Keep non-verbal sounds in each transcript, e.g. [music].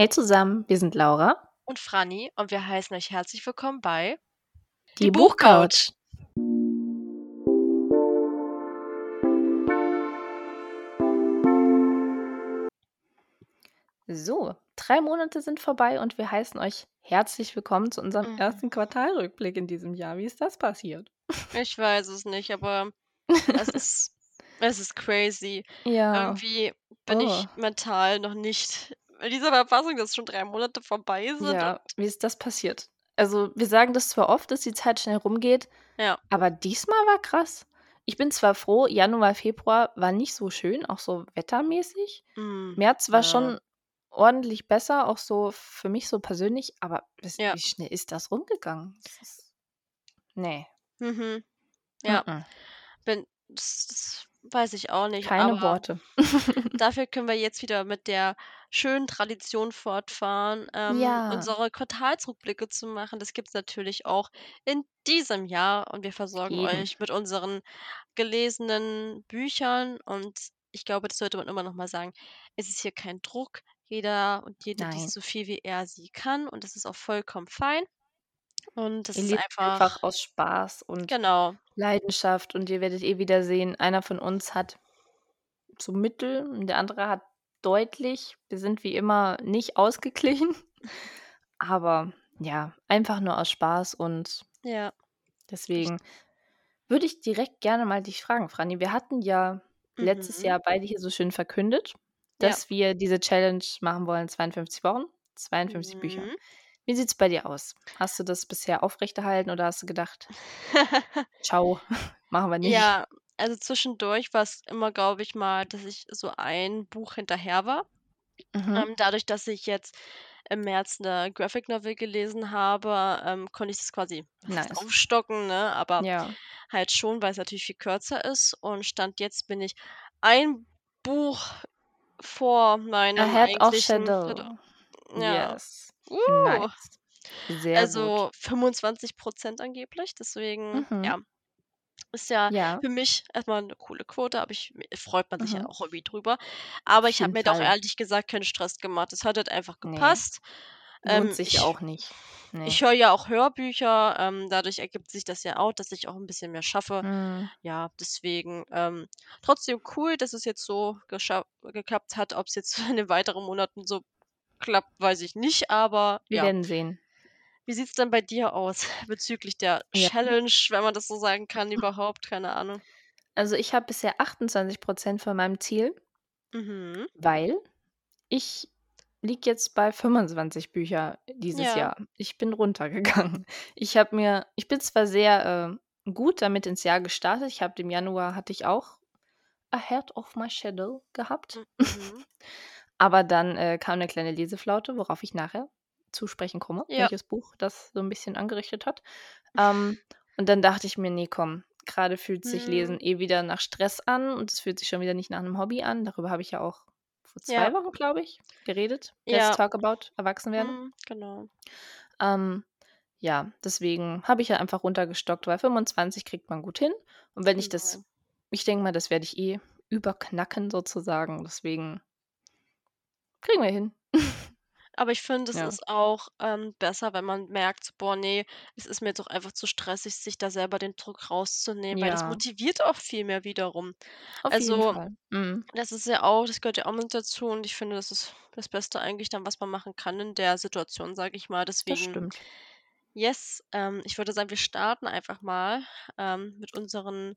Hey zusammen, wir sind Laura. Und Franny und wir heißen euch herzlich willkommen bei Die, Die Buchcouch. So, drei Monate sind vorbei und wir heißen euch herzlich willkommen zu unserem mhm. ersten Quartalrückblick in diesem Jahr. Wie ist das passiert? Ich weiß es nicht, aber [laughs] es ist, es ist crazy. Ja. Irgendwie bin oh. ich mental noch nicht dieser Verfassung, dass schon drei Monate vorbei sind. Ja, wie ist das passiert? Also, wir sagen das zwar oft, dass die Zeit schnell rumgeht, ja. aber diesmal war krass. Ich bin zwar froh, Januar, Februar war nicht so schön, auch so wettermäßig. Mm, März war ja. schon ordentlich besser, auch so für mich so persönlich, aber wie, ja. wie schnell ist das rumgegangen? Das ist, nee. Mhm. Ja. Mhm. Bin, das, das weiß ich auch nicht. Keine Worte. [laughs] dafür können wir jetzt wieder mit der schönen Tradition fortfahren, ähm, Ja. unsere Quartalsrückblicke zu machen. Das gibt es natürlich auch in diesem Jahr und wir versorgen Eben. euch mit unseren gelesenen Büchern und ich glaube, das sollte man immer noch mal sagen. Es ist hier kein Druck. Jeder und jede liest so viel, wie er sie kann und das ist auch vollkommen fein. Und das Ihr ist liebt einfach einfach aus Spaß und Genau. Leidenschaft und ihr werdet eh wieder sehen, einer von uns hat so mittel und der andere hat deutlich. Wir sind wie immer nicht ausgeglichen. [laughs] Aber ja, einfach nur aus Spaß und Ja. deswegen würde ich direkt gerne mal dich fragen, Franny. Wir hatten ja letztes mhm. Jahr beide hier so schön verkündet, Ja. dass wir diese Challenge machen wollen, 52 Wochen, 52 Bücher. Wie sieht's bei dir aus? Hast du das bisher aufrechterhalten oder hast du gedacht, [laughs] ciao, [laughs] machen wir nicht? Ja, also zwischendurch war es immer, glaube ich mal, dass ich so ein Buch hinterher war. Mhm. Ähm, dadurch, dass ich jetzt im März eine Graphic Novel gelesen habe, ähm, konnte ich das quasi Nice. aufstocken, ne? Aber Ja. halt schon, weil es natürlich viel kürzer ist. Und Stand jetzt bin ich ein Buch vor meinem Ahead of Shadow. Ja. Yes. Uh. Nice. Sehr Also 25% angeblich. Deswegen, Mhm. ja, ist ja Ja. für mich erstmal eine coole Quote, aber ich freut man sich ja mhm. auch irgendwie drüber. Aber ich habe mir doch ehrlich gesagt keinen Stress gemacht. Es hat halt einfach Ne, gepasst. Ähm, lohnt sich ich auch nicht. ich höre ja auch Hörbücher, ähm, dadurch ergibt sich das ja auch, dass ich auch ein bisschen mehr schaffe. Mhm. Ja, deswegen, ähm, trotzdem cool, dass es jetzt so geklappt hat. Ob es jetzt [laughs] in den weiteren Monaten so klappt, weiß ich nicht, aber Wir ja. werden sehen. Wie sieht es denn bei dir aus [laughs] bezüglich der Ja. Challenge, wenn man das so sagen kann überhaupt? Keine Ahnung. Also, ich habe bisher 28% von meinem Ziel, Mhm. weil ich liege jetzt bei 25 Bücher dieses Ja. Jahr. Ich bin runtergegangen. Ich habe mir ich bin zwar sehr, äh, gut damit ins Jahr gestartet. Ich habe im Januar hatte ich auch Ahead of My Shadow gehabt. Mhm. [laughs] Aber dann, äh, kam eine kleine Leseflaute, worauf ich nachher zu sprechen komme, Ja. welches Buch das so ein bisschen angerichtet hat. Ähm, und dann dachte ich mir: „Ne, komm, gerade fühlt sich Lesen mhm. eh wieder nach Stress an und es fühlt sich schon wieder nicht nach einem Hobby an.“ Darüber habe ich ja auch vor zwei Ja. Wochen, glaube ich, geredet. Let's talk about Erwachsenwerden. Mhm, genau. Ähm, ja, deswegen habe ich ja einfach runtergestockt, weil 25 kriegt man gut hin. Und wenn ich das ich denke mal, das werde ich eh überknacken sozusagen, deswegen kriegen wir hin. Aber ich finde, es Ja. ist auch, ähm, besser, wenn man merkt, boah, nee, es ist mir doch einfach zu stressig, sich da selber den Druck rauszunehmen, weil das motiviert auch viel mehr wiederum. Auf jeden Also, Fall. Mhm. das ist ja auch das gehört ja auch mit dazu und ich finde, das ist das Beste eigentlich dann, was man machen kann in der Situation, sage ich mal. Das Deswegen, stimmt. yes, ähm, ich würde sagen, wir starten einfach mal, ähm, mit unseren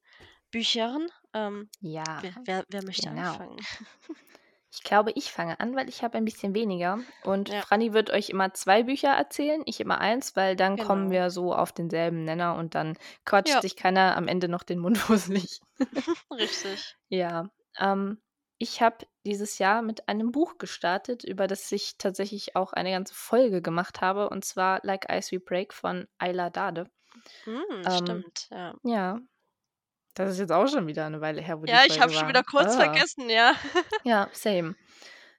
Büchern. Ähm, Ja, wer wer wer möchte genau. anfangen? [laughs] Ich glaube, ich fange an, weil ich habe ein bisschen weniger. Und Ja. Franny wird euch immer zwei Bücher erzählen, ich immer eins, weil dann kommen Genau. wir so auf denselben Nenner und dann quatscht Ja. sich keiner am Ende noch den Mund [laughs] fusselig. [laughs] Richtig. Ja, ähm, ich habe dieses Jahr mit einem Buch gestartet, über das ich tatsächlich auch eine ganze Folge gemacht habe, und zwar Like Ice We Break von Ayla Dade. Hm, Ähm, stimmt, ja. ja, das ist jetzt auch schon wieder eine Weile her, wo die Ja, ich habe schon wieder kurz Ah. vergessen, ja. [laughs] Ja, same.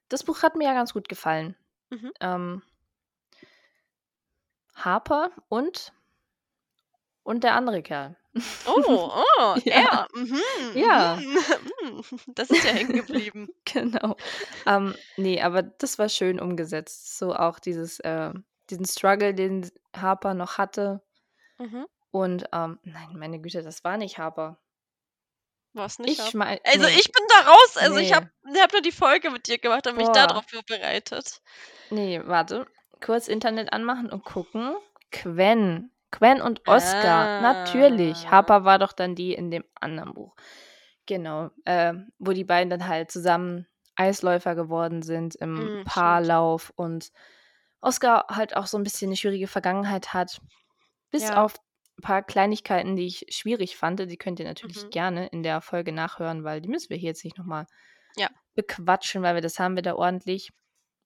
Das Buch hat mir ja ganz gut gefallen. Mhm. Ähm Harper und und der andere Kerl. Oh, [laughs] oh, Ja. er. Mhm, Ja. mhm. Hm, das ist ja hängen geblieben. [laughs] Genau. Ähm, ne, aber das war schön umgesetzt. So auch dieses, äh diesen Struggle, den Harper noch hatte. Mhm. Und, ähm nein, meine Güte, das war nicht Harper. War's nicht Ich Harper? mei Also, ne. ich bin da raus. Also, ich habe habe nur die Folge mit dir gemacht und mich da Boah. drauf vorbereitet. Ne, warte. Kurz Internet anmachen und gucken. Gwen. Gwen und Oscar. Natürlich. Ah. Harper war doch dann die in dem anderen Buch. Genau, ähm, wo die beiden dann halt zusammen Eisläufer geworden sind im Mhm. Paarlauf und Oscar halt auch so 'n bisschen 'ne schwierige Vergangenheit hat. Bis Ja. auf paar Kleinigkeiten, die ich schwierig fand. Die könnt ihr natürlich Mhm. gerne in der Folge nachhören, weil die müssen wir hier jetzt nicht noch mal Ja. bequatschen, weil wir das haben wir da ordentlich.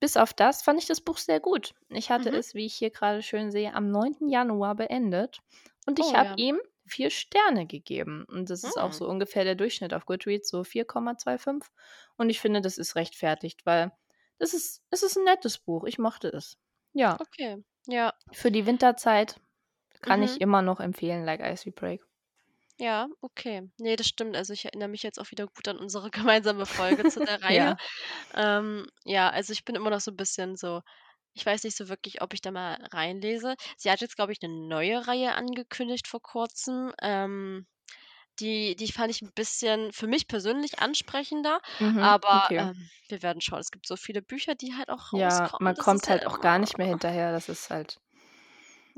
Bis auf das fand ich das Buch sehr gut. Ich hatte Mhm. es, wie ich hier grade schön sehe, am 9. Januar beendet und ich Oh, habe ja. ihm 4 Sterne gegeben. Und das ist auch Hm. so ungefähr der Durchschnitt auf Goodreads, so 4,25. Und ich finde, das ist rechtfertigt, weil es ist es ist 'n nettes Buch. Ich mochte es. Ja. Okay, ja. Für die Winterzeit kann Mhm. ich immer noch empfehlen, Like Ice We Break. Ja, okay. Ne, das stimmt. Also, ich erinnere mich jetzt auch wieder gut an unsere [laughs] gemeinsame Folge zu der [laughs] Reihe. Ja. Ähm, ja, also, ich bin immer noch so 'n bisschen so ich weiß nicht so wirklich, ob ich da mal reinlese. Sie hat jetzt, glaube ich, 'ne neue Reihe angekündigt vor Kurzem. Ähm, die die fand ich 'n bisschen für mich persönlich ansprechender, Mhm, aber, okay. ähm, wir werden schauen. Es gibt so viele Bücher, die halt auch Ja, rauskommen. man Das kommt ja halt auch gar nicht mehr hinterher. Das ist halt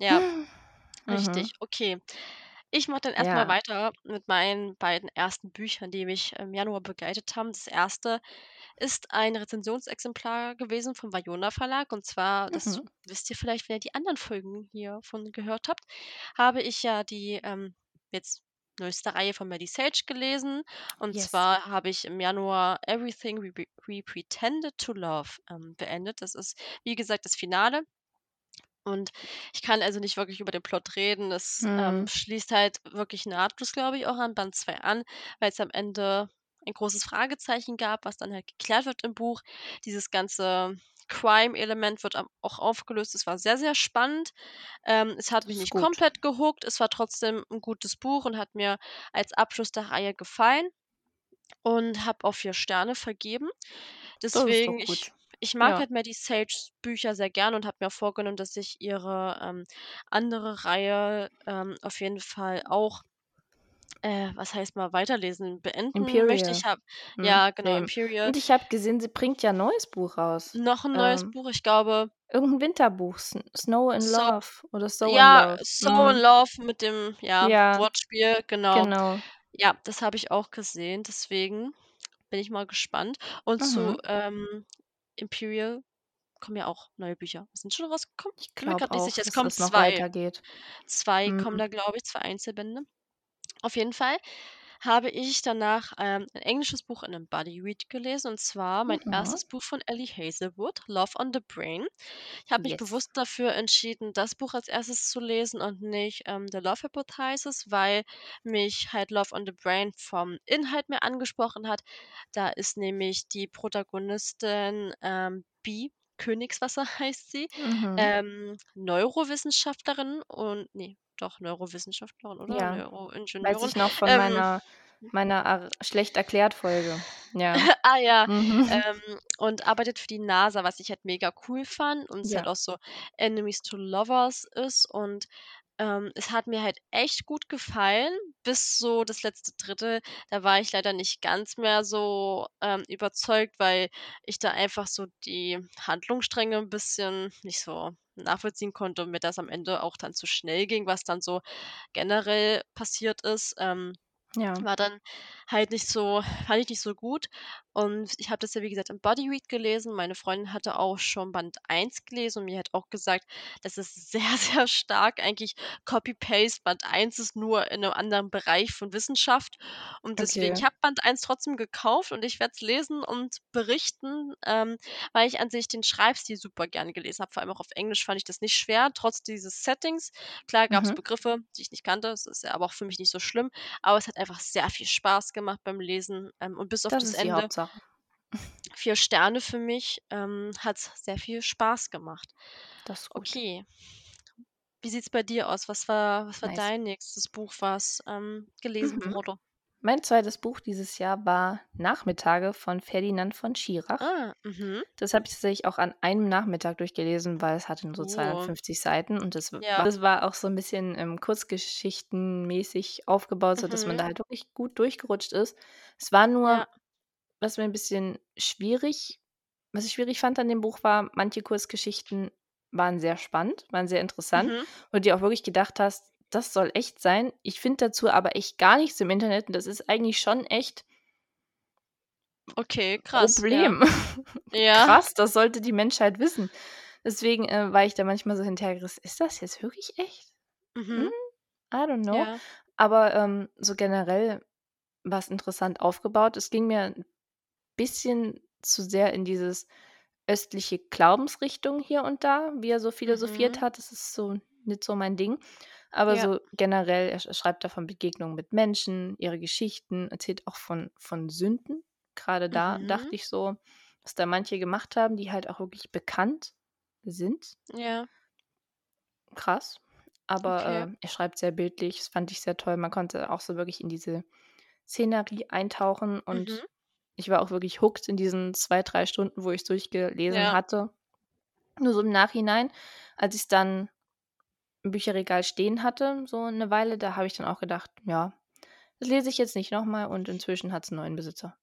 Ja, Mhm. [sighs] richtig. Okay. Ich mache dann erst mal Ja. weiter mit meinen beiden ersten Büchern, die mich im Januar begleitet haben. Das erste ist ein Rezensionsexemplar gewesen vom Vajona Verlag. Und zwar, das Mhm. wisst ihr vielleicht, wenn ihr die anderen Folgen hiervon gehört habt, habe ich ja die, ähm, jetzt neueste Reihe von Maddie Sage gelesen. Und Yes. zwar habe ich im Januar „Everything We Pre We Pretended to Love“, ähm, beendet. Das ist, wie gesagt, das Finale. Und ich kann also nicht wirklich über den Plot reden. Es, ähm, Mhm. schließt halt wirklich nahtlos, glaube ich, auch an Band 2 an, weil's am Ende ein großes Fragezeichen gab, was dann halt geklärt wird im Buch. Dieses ganze Crime-Element wird auch aufgelöst. Es war sehr, sehr spannend. Ähm, es hat mich nicht gut. komplett gehookt. Es war trotzdem 'n gutes Buch und hat mir als Abschluss der Reihe gefallen und habe auch 4 Sterne vergeben. Deswegen, ich. Ich mag Ja. halt Maddie Sages Bücher sehr gerne und habe mir vorgenommen, dass ich ihre, ähm, andere Reihe, ähm, auf jeden Fall auch äh, was heißt mal weiterlesen, beenden möchte. Imperial. Ich habe Mhm, ja, genau, same. Imperial. Und ich habe gesehen, sie bringt ja 'n neues Buch raus. Noch 'n neues Ähm, Buch, ich glaube irgend 'n Winterbuch, Snow in So Love oder So in ja, Love. „So in Mhm. Love“ mit dem, ja, Ja. Wortspiel, genau. Genau. Ja, das habe ich auch gesehen, deswegen bin ich mal gespannt. Und zu, Mhm. ähm, Imperial kommen ja auch neue Bücher. Sind schon rausgekommen? Ich Bin mir glaube grad nicht sicher. Es kommen 2. weitergeht. 2 kommen Mhm. da, glaube ich, 2 Einzelbände. Auf jeden Fall habe ich danach, ähm, 'n englisches Buch in 'nem Buddy Read gelesen, und zwar mein Mhm. 1. Buch von Ellie Hazelwood, „Love on the Brain“. Ich habe mich Yes. bewusst dafür entschieden, das Buch als 1. zu lesen und nicht, ähm, „The Love Hypothesis“, weil mich halt „Love on the Brain“ vom Inhalt mehr angesprochen hat. Da ist nämlich die Protagonistin, ähm, Bea Königswasser [laughs] heißt sie, Mhm. ähm, Neurowissenschaftlerin und ne, doch Neurowissenschaftlerin, oder? Ja, weiß Neuroingenieurin. ich noch von Ähm meiner meiner ar schlecht erklärt Folge. Ja. [laughs] Ah ja, Mhm. [laughs] ähm, und arbeitet für die NASA, was ich halt mega cool fand und es halt Ja. auch so Enemies to Lovers ist. Und, ähm, es hat mir halt echt gut gefallen bis so das letzte 1/3. Da war ich leider nicht ganz mehr so, ähm, überzeugt, weil ich da einfach so die Handlungsstränge 'n bisschen nicht so nachvollziehen konnte und mir das am Ende auch dann zu schnell ging, was dann so generell passiert ist. Ähm, Ja. war dann halt nicht so fand ich nicht so gut. Und ich habe das ja, wie gesagt, im Buddy Read gelesen. Meine Freundin hatte auch schon Band 1 gelesen und mir hat auch gesagt, das ist sehr, [laughs] sehr stark eigentlich Copy Paste. Band 1 ist nur in 'nem anderen Bereich von Wissenschaft. Und deswegen Okay. ich habe Band 1 trotzdem gekauft und ich werde es lesen und berichten, ähm, weil ich an sich den Schreibstil super gerne gelesen habe. Vor allem auch auf Englisch fand ich das nicht schwer, trotz dieses Settings. Klar gab's Mhm. Begriffe, die ich nicht kannte. Das ist ja aber auch für mich nicht so schlimm. Aber es hat einfach sehr viel Spaß gemacht beim Lesen, ähm, und bis auf Das das ist die Ende Hauptsache. [laughs] 4 Sterne für mich, ähm, hat's sehr viel Spaß gemacht. Das ist gut. Okay. wie sieht's bei dir aus? Was war was war Nice. dein nächstes Buch, was, ähm, gelesen Mhm. wurde? Mein zweites Buch dieses Jahr war „Nachmittage“ von Ferdinand von Schirach. Ah, mhm. Das habe ich tatsächlich auch an einem Nachmittag durchgelesen, weil es hatte nur so Oh. 250 Seiten und das Ja. das war auch so 'n bisschen, ähm, kurzgeschichtenmäßig aufgebaut, sodass man Mhm. da halt wirklich gut durchgerutscht ist. Es war nur Ja. was mir 'n bisschen schwierig was ich schwierig fand an dem Buch war, manche Kurzgeschichten waren sehr spannend, waren sehr interessant, Mhm. wo du dir auch wirklich gedacht hast: „Das soll echt sein.“ Ich finde dazu aber echt gar nichts im Internet und das ist eigentlich schon echt Okay, krass, ja. Problem. [laughs] Ja. Krass, das sollte die Menschheit wissen. Deswegen, äh, war ich da manchmal so hinterhergerissen: „Ist das jetzt wirklich echt? Hm, Mhm. I don't know.“ Ja. Aber, ähm, so generell war's interessant aufgebaut. Es ging mir 'n bisschen zu sehr in dieses östliche Glaubensrichtung hier und da, wie er so philosophiert Mhm. hat. Das ist so nicht so mein Ding. Aber Ja. so generell, er sch schreibt da von Begegnungen mit Menschen, ihre Geschichten, erzählt auch von von Sünden. Grade da Mhm. dachte ich so, was da manche gemacht haben, die halt auch wirklich bekannt sind. Ja. Krass. Aber, Okay. äh, er schreibt sehr bildlich. Das fand ich sehr toll. Man konnte auch so wirklich in diese Szenerie eintauchen Mhm. und ich war auch wirklich hooked in diesen 2, 3 Stunden, wo ich's durchgelesen Ja. hatte. Nur so im Nachhinein, als ich's dann im Bücherregal stehen hatte, so 'ne Weile, da habe ich dann auch gedacht: „Ja, das lese ich jetzt nicht noch mal“ und inzwischen hat's 'n neuen Besitzer.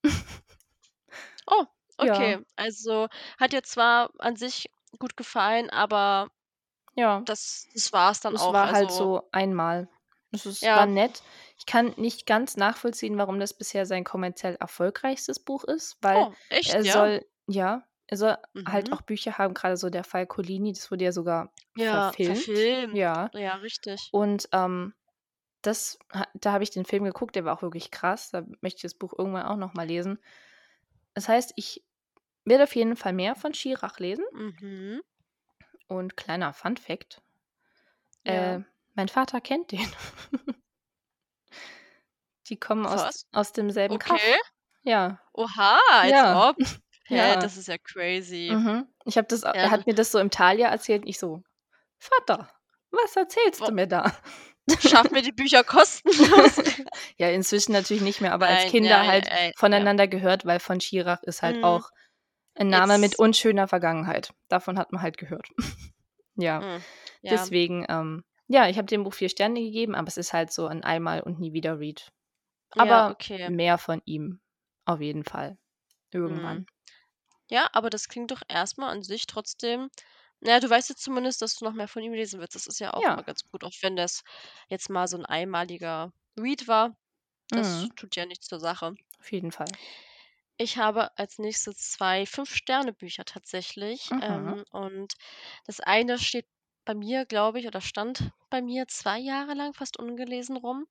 Oh, [laughs] Ja. okay. Also, hat dir zwar an sich gut gefallen, aber Ja. das das war's dann Es auch, war halt also so einmal. Es ist war Ja. nett. Ich kann nicht ganz nachvollziehen, warum das bisher sein kommerziell erfolgreichstes Buch ist, weil Oh, echt, er ja? soll ja, soll halt Mhm. auch Bücher haben, grade so der Fall Collini, das wurde ja sogar Ja, verfilmt. verfilmt. Ja. Ja, richtig. Und, ähm, das ha da habe ich den Film geguckt, der war auch wirklich krass. Da möchte ich das Buch irgendwann auch noch mal lesen. Das heißt, ich werde auf jeden Fall mehr von Schirach lesen. Mhm. Und kleiner Funfact Ja. äh, mein Vater kennt den. [laughs] Die kommen aus Was? aus demselben Okay. Kaff. Ja. Oha, als Ja. ob. [laughs] Hä, Ja. das ist ja crazy. Mhm. Ich habe das Ja, er hat mir das so im Thalia erzählt und ich so: „Vater, was erzählst Wo du mir da?“ Schaff mir die Bücher kostenlos. [laughs] Ja, inzwischen natürlich nicht mehr, aber als Nein, ja, Kinder ja, halt ja. voneinander gehört, weil von Schirach ist halt Mhm. auch 'n Name mit Jetzt unschöner Vergangenheit. Davon hat man halt gehört. [laughs] Ja. Hm, ja. Deswegen, ähm ja, ich habe dem Buch 4 Sterne gegeben, aber es ist halt so 'n Einmal und nie wieder Read. Ja, Aber okay. mehr von ihm auf jeden Fall. Mhm. Ja, aber das klingt doch erst mal an sich trotzdem na ja, du weißt jetzt zumindest, dass du noch mehr von ihm lesen willst. Das ist ja auch immer Ja. ganz gut, auch wenn das jetzt mal so 'n einmaliger Read war. Das Mhm. tut ja nichts zur Sache. Auf jeden Fall. Ich habe als Nächstes 2 Fünf-Sterne-Bücher tatsächlich. Mhm. Ähm, und das eine steht bei mir, glaube ich oder stand bei mir 2 Jahre lang fast ungelesen rum.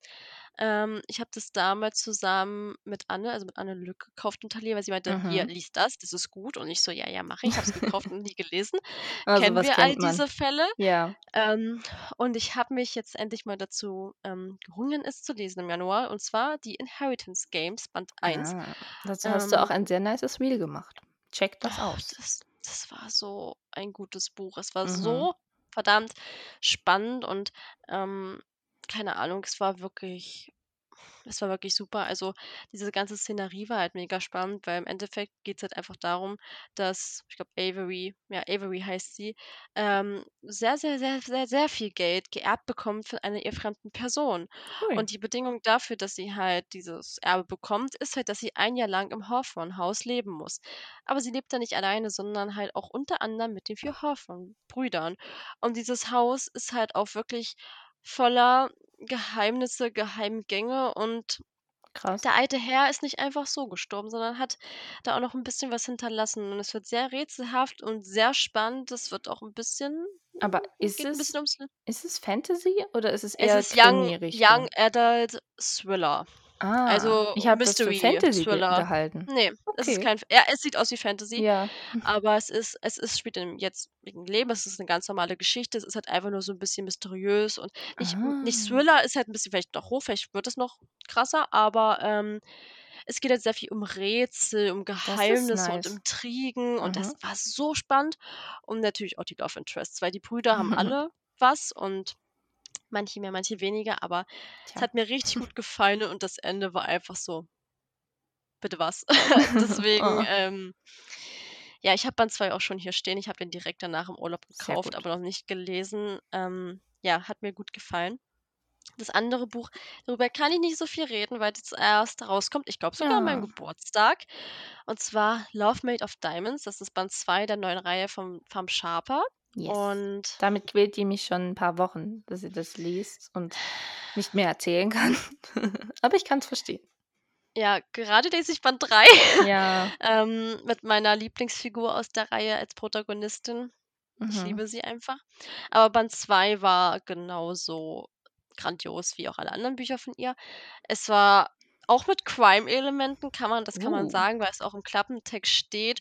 Ähm, ich habe das damals zusammen mit Anne also, mit Anne Lück gekauft im Thalia, weil sie meinte: „Hier, Mhm. lies das, das ist gut.“ Und ich so: „Ja, ja, mache ich.“ Ich habe es gekauft und [laughs] nie gelesen. Ah, so Kennen wir all man. diese Fälle. Ja. Ähm, und ich habe mich jetzt endlich mal dazu, ähm, gerungen, es zu lesen im Januar, und zwar die „Inheritance Games“, Band 1. Ah, dazu hast du auch Ähm ein sehr nices Reel gemacht. Checkt das Oh, aus. das das war so ein gutes Buch. Es war Mhm. so verdammt spannend und, ähm, keine Ahnung, es war wirklich es war wirklich super. Also, diese ganze Szenerie war halt mega spannend, weil im Endeffekt geht's halt einfach darum, dass ich glaube, Avery ja, Avery heißt sie, ähm, sehr, sehr, sehr, sehr, sehr viel Geld geerbt bekommt von einer ihr fremden Person. Ui. Und die Bedingung dafür, dass sie halt dieses Erbe bekommt, ist halt, dass sie 1 Jahr lang im Hawthorne-Haus leben muss. Aber sie lebt da nicht alleine, sondern halt auch unter anderem mit den 4 Hawthorne-Brüdern. Und dieses Haus ist halt auch wirklich voller Geheimnisse, Geheimgänge und Krass. der alte Herr ist nicht einfach so gestorben, sondern hat da auch noch 'n bisschen was hinterlassen. Und es wird sehr rätselhaft und sehr spannend. Es wird auch 'n bisschen Aber hm, ist es bisschen ums ist es Fantasy oder ist es Es eher ist Young Young? Adult Thriller. Ah, Also, ich habe das für Fantasy Thriller. gehalten. Ne, es ist Okay. kein ja, es sieht aus wie Fantasy, Ja. aber es ist es ist spielt im jetzigen Leben. Es ist 'ne ganz normale Geschichte. Es ist halt einfach nur so 'n bisschen mysteriös und nicht hm, nicht Ah. Thriller, ist halt 'n bisschen vielleicht noch hoch, vielleicht wird es noch krasser, aber, ähm, es geht halt sehr viel um Rätsel, um Geheimnisse und nice. Intrigen und das Mhm. war so spannend und natürlich auch die Love Interests, weil die Brüder haben [laughs] alle was und manche mehr, manche weniger, aber es hat mir richtig [laughs] gut gefallen und das Ende war einfach so: „Bitte was?“ [laughs] Deswegen, Oh. ähm ja, ich habe Band 2 auch schon hier stehen. Ich habe den direkt danach im Urlaub gekauft, aber noch nicht gelesen. Ähm, ja, hat mir gut gefallen. Das andere Buch, darüber kann ich nicht so viel reden, weil das erst rauskommt, ich glaube sogar an meinem Ja. Geburtstag. Und zwar „Love Made of Diamonds“. Das ist Band 2 der neuen Reihe vom vom Sharper. Yes. Und Damit quält die mich schon 'n paar Wochen, dass sie das liest und nicht mehr erzählen kann. [laughs] Aber ich kann's verstehen. Ja, gerade lese ich Band 3, Ja. [laughs] ähm, mit meiner Lieblingsfigur aus der Reihe als Protagonistin. Ich Mhm. liebe sie einfach. Aber Band 2 war genauso grandios wie auch alle anderen Bücher von ihr. Es war auch mit Crime-Elementen, kann man das kann man Uh. sagen, weil es auch im Klappentext steht.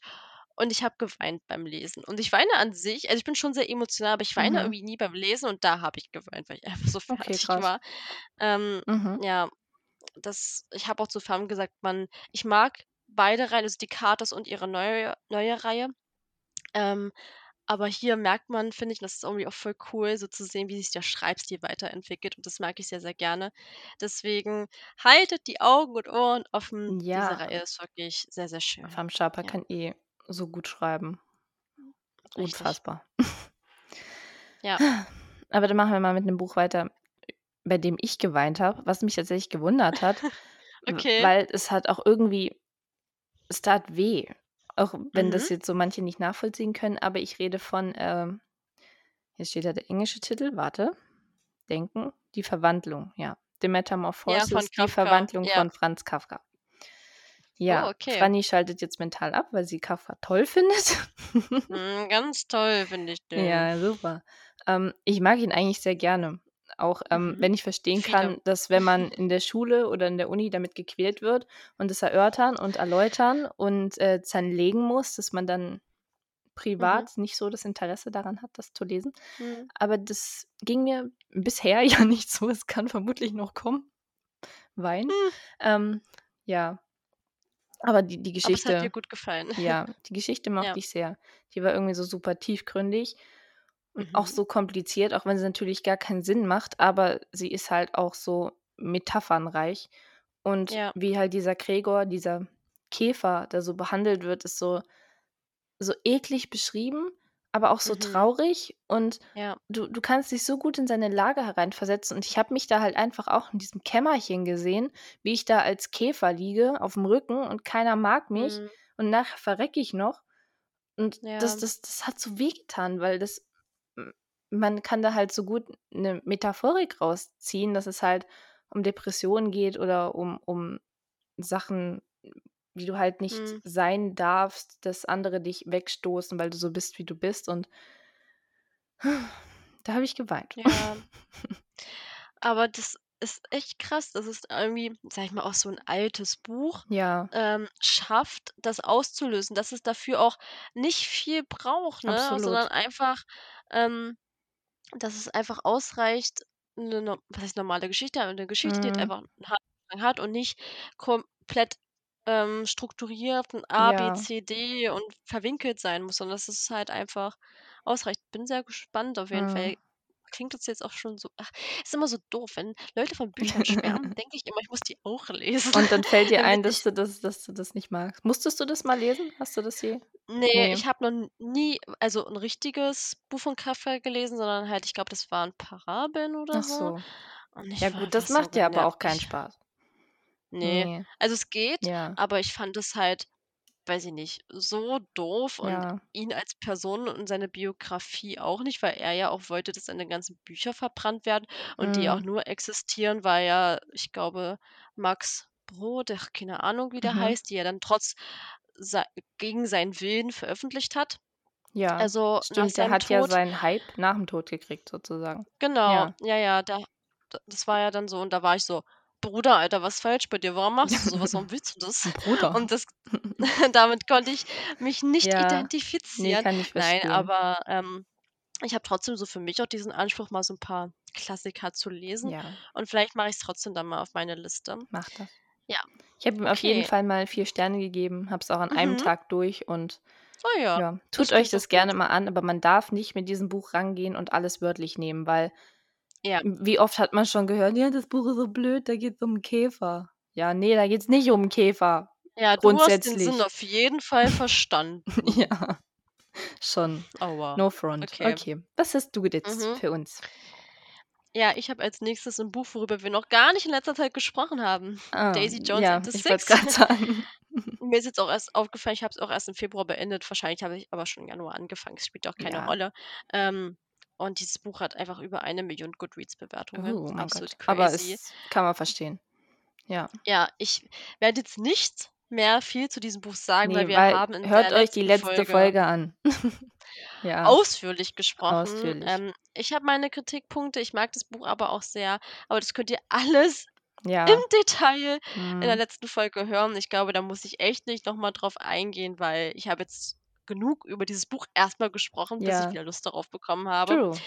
Und ich habe geweint beim Lesen. Und ich weine an sich also, ich bin schon sehr emotional, aber ich weine Mhm. irgendwie nie beim Lesen und da habe ich geweint, weil ich einfach so [laughs] Okay, fertig krass. war. Ähm, Mhm. ja, das ich habe auch zu Farm gesagt, man ich mag beide Reihen, also die Carters und ihre neue neue Reihe. Ähm, aber hier merkt man, finde ich, das ist irgendwie auch voll cool, so zu sehen, wie sich der Schreibstil weiterentwickelt und das mag ich sehr, sehr gerne. Deswegen haltet die Augen und Ohren offen. Diese Ja. Reihe ist wirklich sehr, sehr schön. Farm Sharper Ja. kann eh so gut schreiben. Richtig. Unfassbar. Ja. [laughs] Aber dann machen wir mal mit 'nem Buch weiter, bei dem ich geweint habe, was mich tatsächlich gewundert hat, [laughs] Okay. weil es hat auch irgendwie es tat weh, auch wenn das Mhm. jetzt so manche nicht nachvollziehen können, aber ich rede von, ähm hier steht da der englische Titel, warte, denken, Die Verwandlung, ja. „The Ja, Metamorphosis“, die Kafka, Verwandlung ja. von Franz Kafka. Oh, Ja, okay. Franny schaltet jetzt mental ab, weil sie Kafka toll [laughs] findet. Mhm, ganz toll finde ich den. Ja, super. Ähm, ich mag ihn eigentlich sehr gerne. Auch, ähm, Mhm. wenn ich verstehen Viele. kann, dass wenn man in der Schule oder in der Uni damit gequält wird und es erörtern und erläutern und, äh, zerlegen muss, dass man dann Mhm. privat nicht so das Interesse daran hat, das zu lesen. Mhm. Aber das ging mir bisher [laughs] ja nicht so. Es kann vermutlich noch kommen. Weinen. Hm. Ähm, ja. Aber die die Aber es hat dir Geschichte gut gefallen. ja, [laughs] die Geschichte mochte Ja. ich sehr. Die war irgendwie so super tiefgründig und auch Mhm. so kompliziert, auch wenn sie natürlich gar keinen Sinn macht, aber sie ist halt auch so metaphernreich. Und Ja. wie halt dieser Gregor, dieser Käfer, der so behandelt wird, ist so so eklig beschrieben, aber auch so Mhm. traurig und Ja. du du kannst dich so gut in seine Lage hereinversetzen und ich habe mich da halt einfach auch in diesem Kämmerchen gesehen, wie ich da als Käfer liege auf'm Rücken und keiner mag mich Mhm. und nachher verrecke ich noch. Und das Ja. das das hat so wehgetan, weil das man kann da halt so gut 'ne Metaphorik rausziehen, dass es halt um Depressionen geht oder um um Sachen, wie du halt nicht Mhm. sein darfst, dass andere dich wegstoßen, weil du so bist, wie du bist und [sighs] da habe ich geweint. Ja. [laughs] Aber das ist echt krass, dass es irgendwie, sage ich mal, auch so 'n altes Buch, Ja. ähm, schafft, das auszulösen, dass es dafür auch nicht viel braucht, ne, sondern einfach, ähm dass es einfach ausreicht, 'ne no was heißt normale Geschichte, aber 'ne Geschichte, die jetzt Mhm. einfach 'n Hauptstrang hat und nicht komplett, ähm, strukturiert und A, B, Ja. C, D und verwinkelt sein muss, sondern dass es halt einfach ausreicht. Bin sehr gespannt auf jeden Mhm. Fall. Klingt das jetzt auch schon so ach, ist immer so doof, wenn Leute von Büchern schwärmen, [laughs] denke ich immer, ich muss die auch lesen, Und dann fällt dir [laughs] damit ein, dass ich du das dass du das nicht magst. Musstest du das mal lesen? Hast du das je Ne, ne. ich habe noch n nie also 'n richtiges Buch von Kafka gelesen, sondern halt, ich glaube, das waren Parabeln oder Ach so. so. Und ich Ja war gut, einfach das so macht ja aber auch keinen. Spaß. Ne, Ne. also es geht, Ja. aber ich fand es halt, weiß ich nicht, so doof und Ja. ihn als Person und seine Biografie auch nicht, weil er ja auch wollte, dass seine ganzen Bücher verbrannt werden und die auch Mhm. nur existieren, weil ja, ich glaube, Max Brod, ach, keine Ahnung, wie der Mhm. heißt, die er dann trotz sei gegen seinen Willen veröffentlicht hat. Ja, Also, nach stimmt, der hat ja Tod seinen Hype nach'm Tod gekriegt sozusagen. Genau, Ja. ja, ja, da das war ja dann so und da war ich so: „Bruder, Alter, was falsch bei dir? Warum machst du so was? Warum willst du das?“ 'N [laughs] Bruder. Und das [laughs] [laughs] damit konnte ich mich nicht Ja. Identifizieren. kann ich Nein, verstehen. aber, ähm, ich habe trotzdem so für mich auch diesen Anspruch, mal so 'n paar Klassiker zu lesen Ja. und vielleicht mache ich's trotzdem dann mal auf meine Liste. Mach das. Ja, Ich habe ihm auf jeden okay. Fall mal 4 Sterne gegeben, habe es auch an einem Mhm. Tag durch und Oh ja. Ja, tut euch das gerne mal an, aber man darf nicht mit diesem Buch rangehen und alles wörtlich nehmen, weil Ja. wie oft hat man schon gehört: „Ja, das Buch ist so blöd, da geht's um 'n Käfer.“ Ja, ne, da geht's nicht um Käfer Ja, du hast den Sinn auf jeden Fall [laughs] verstanden. Ja, schon. Aua. No front. Okay. Okay, was hast du jetzt Mhm. für uns? Ja, ich habe als Nächstes 'n Buch, worüber wir noch gar nicht in letzter Zeit gesprochen haben. Ah, Daisy Jones ja, and the ich es Six. sagen. [laughs] Mir ist jetzt auch erst aufgefallen, ich habe es auch erst im Februar beendet. Wahrscheinlich habe ich aber schon im Januar angefangen. Es spielt auch keine Ja. Rolle. Ähm, und dieses Buch hat einfach über 1.000.000 Goodreads-Bewertungen. Oh Absolut Gott. Aber crazy. es kann man verstehen. Ja. Ja, ich werde jetzt nicht mehr viel zu diesem Buch sagen, weil Ne, wir weil haben in hört der euch die letzte Folge Folge an. [laughs] Ja, ausführlich gesprochen. ausführlich. Ähm, ich habe meine Kritikpunkte, ich mag das Buch aber auch sehr, aber das könnt ihr alles im Ja. Detail in der Mhm. letzten Folge hören. Ich glaube, da muss ich echt nicht noch mal drauf eingehen, weil ich habe jetzt genug über dieses Buch erst mal gesprochen, bis ich Ja. wieder Lust darauf bekommen habe. True.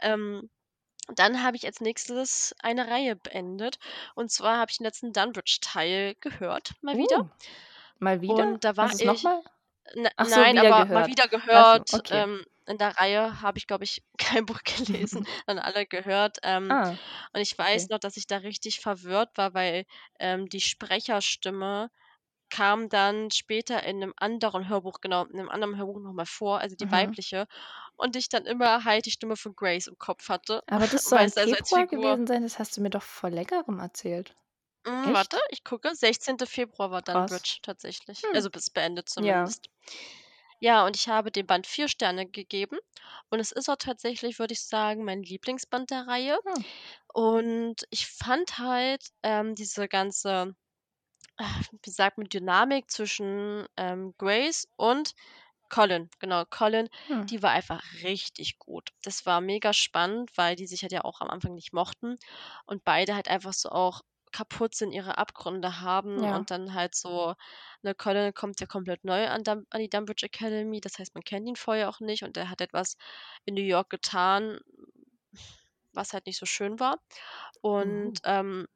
Ähm, dann habe ich als Nächstes eine Reihe beendet. Und zwar habe ich den letzten Dunbridge-Teil gehört, mal wieder. Uh, mal wieder? Und da war Was ist ich noch mal? n Ach so, nein, wieder aber mal gehört. wieder Ach so, gehört. okay. Ähm, in der Reihe habe ich, glaube ich, [laughs] kein Buch gelesen, [laughs] sondern alle gehört. Ähm, Ah, und ich weiß okay. noch, dass ich da richtig verwirrt war, weil, ähm, die Sprecherstimme kam dann später in 'nem anderen Hörbuch genau, in 'nem anderen Hörbuch noch mal vor, also die Mhm. weibliche. Und ich dann immer halt die Stimme von Grace im Kopf hatte. Aber das [laughs] soll du, also als Februar gewesen sein? Das hast du mir doch vor Längerem erzählt. Hm, warte, ich gucke. 16. Februar war Krass. Dunbridge tatsächlich. Hm. Also bis beendet Ja. zumindest. Ja, und ich habe dem Band 4 Sterne gegeben. Und es ist auch tatsächlich, würde ich sagen, mein Lieblingsband der Reihe. Hm. Und ich fand halt, ähm, diese ganze, wie sagt man, Dynamik zwischen, ähm, Grace und Colin, genau, Colin, Hm. die war einfach richtig gut. Das war mega spannend, weil die sich halt ja auch am Anfang nicht mochten und beide halt einfach so auch kaputt sind, ihre Abgründe haben Ja. und dann halt so ne, Colin kommt ja komplett neu an Dum an die Dunbridge Academy. Das heißt, man kennt ihn vorher auch nicht und er hat etwas in New York getan, was halt nicht so schön war. Und, Uh. ähm,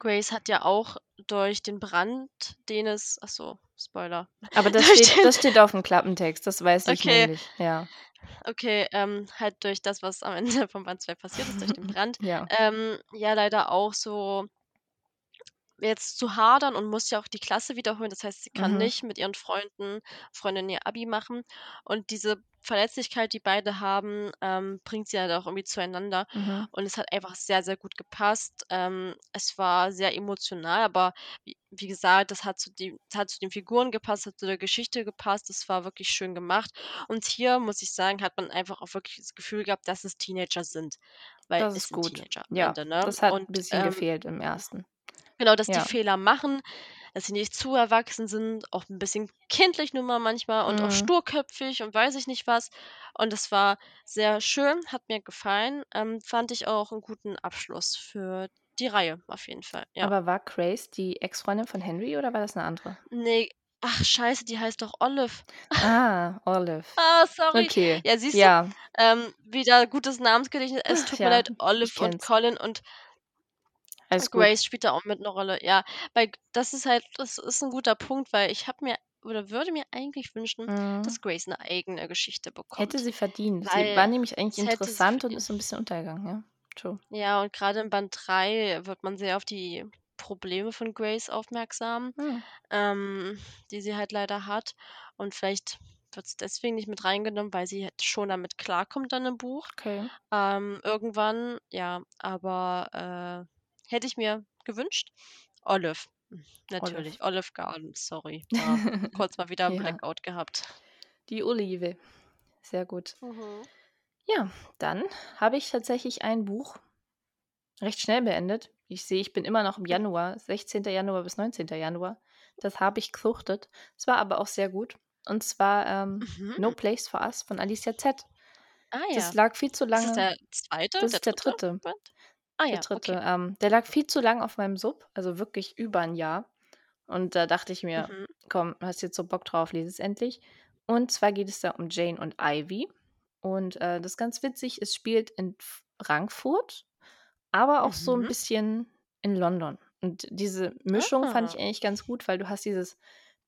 Grace hat ja auch durch den Brand, den es ach so, Spoiler. Aber [laughs] das steht den das steht auf'm Klappentext, das weiß ich Okay. nämlich, ja. Okay, ähm, halt durch das, was am Ende von Band 2 passiert ist, durch den Brand, [laughs] Ja. ähm, ja leider auch so jetzt zu hadern und muss ja auch die Klasse wiederholen. Das heißt, sie kann Mhm. nicht mit ihren Freunden Freundinnen ihr Abi machen. Und diese Verletzlichkeit, die beide haben, ähm, bringt sie halt auch irgendwie zueinander. Mhm. Und es hat einfach sehr, sehr gut gepasst. Ähm, es war sehr emotional, aber wie wie gesagt, das hat zu das hat zu den Figuren gepasst, hat zu der Geschichte gepasst. Das war wirklich schön gemacht. Und hier, muss ich sagen, hat man einfach auch wirklich das Gefühl gehabt, dass es Teenager sind, weil Das es ist gut. Teenager Ja, Ende, ne? das hat Und, bisschen ähm gefehlt im 1. Genau, dass die Ja. Fehler machen, dass sie nicht zu erwachsen sind, auch 'n bisschen kindlich nun mal manchmal und auch Mhm. sturköpfig und weiß ich nicht was. Und das war sehr schön, hat mir gefallen. Ähm, fand ich auch 'n guten Abschluss für die Reihe auf jeden Fall, ja. Aber war Grace die Ex-Freundin von Henry oder war das 'ne andere? Ne, ach scheiße, die heißt doch Olive. [laughs] Ah, Olive. Ah, sorry. Okay, Ja, siehst du, ja. ähm, wieder gutes Namensgedächtnis. Es Ach tut mir ja, leid, ich Olive und. Colin und Alles gut. Grace spielt da auch mit 'ne Rolle, ja. Weil das ist halt das ist 'n guter Punkt, weil ich habe mir oder würde mir eigentlich wünschen, Mhm. dass Grace 'ne eigene Geschichte Hätte bekommt. sie verdient. Sie Weil war nämlich eigentlich hätte sie interessant und ist so 'n bisschen untergegangen, ja. True. Ja, und grade in Band 3 wird man sehr auf die Probleme von Grace aufmerksam, Hm. ähm, die sie halt leider hat. Und vielleicht wird's deswegen nicht mit reingenommen, weil sie halt schon damit klarkommt dann im Buch. Okay. Ähm, irgendwann, ja, aber, äh, hätte ich mir gewünscht. Olive, hm, Olive. natürlich. Olive Garden, sorry. [laughs] Ja, kurz mal wieder Ja. Blackout gehabt. Die Olive. Sehr gut. Mhm. Ja, dann habe ich tatsächlich ein Buch recht schnell beendet. Ich sehe, ich bin immer noch im Januar, 16. Januar bis 19. Januar. Das habe ich gesuchtet. Es war aber auch sehr gut. Und zwar, ähm, No Mhm. Place for Us von Alicia Z. Ah Das ja. lag viel zu Ist das lange der 2., das der ist der 3. 3. Band? Ah Der ja, 3. okay. Ähm, der lag viel zu lang auf meinem Sub, also wirklich über 'n Jahr. Und da dachte ich mir: Mhm. „Komm, hast jetzt so Bock drauf, lies es endlich.“ Und zwar geht es da um Jane und Ivy. Und, äh, das ist ganz witzig, es spielt in Frankfurt, aber auch so 'n Mhm. bisschen in London. Und diese Mischung fand Ah. ich eigentlich ganz gut, weil du hast dieses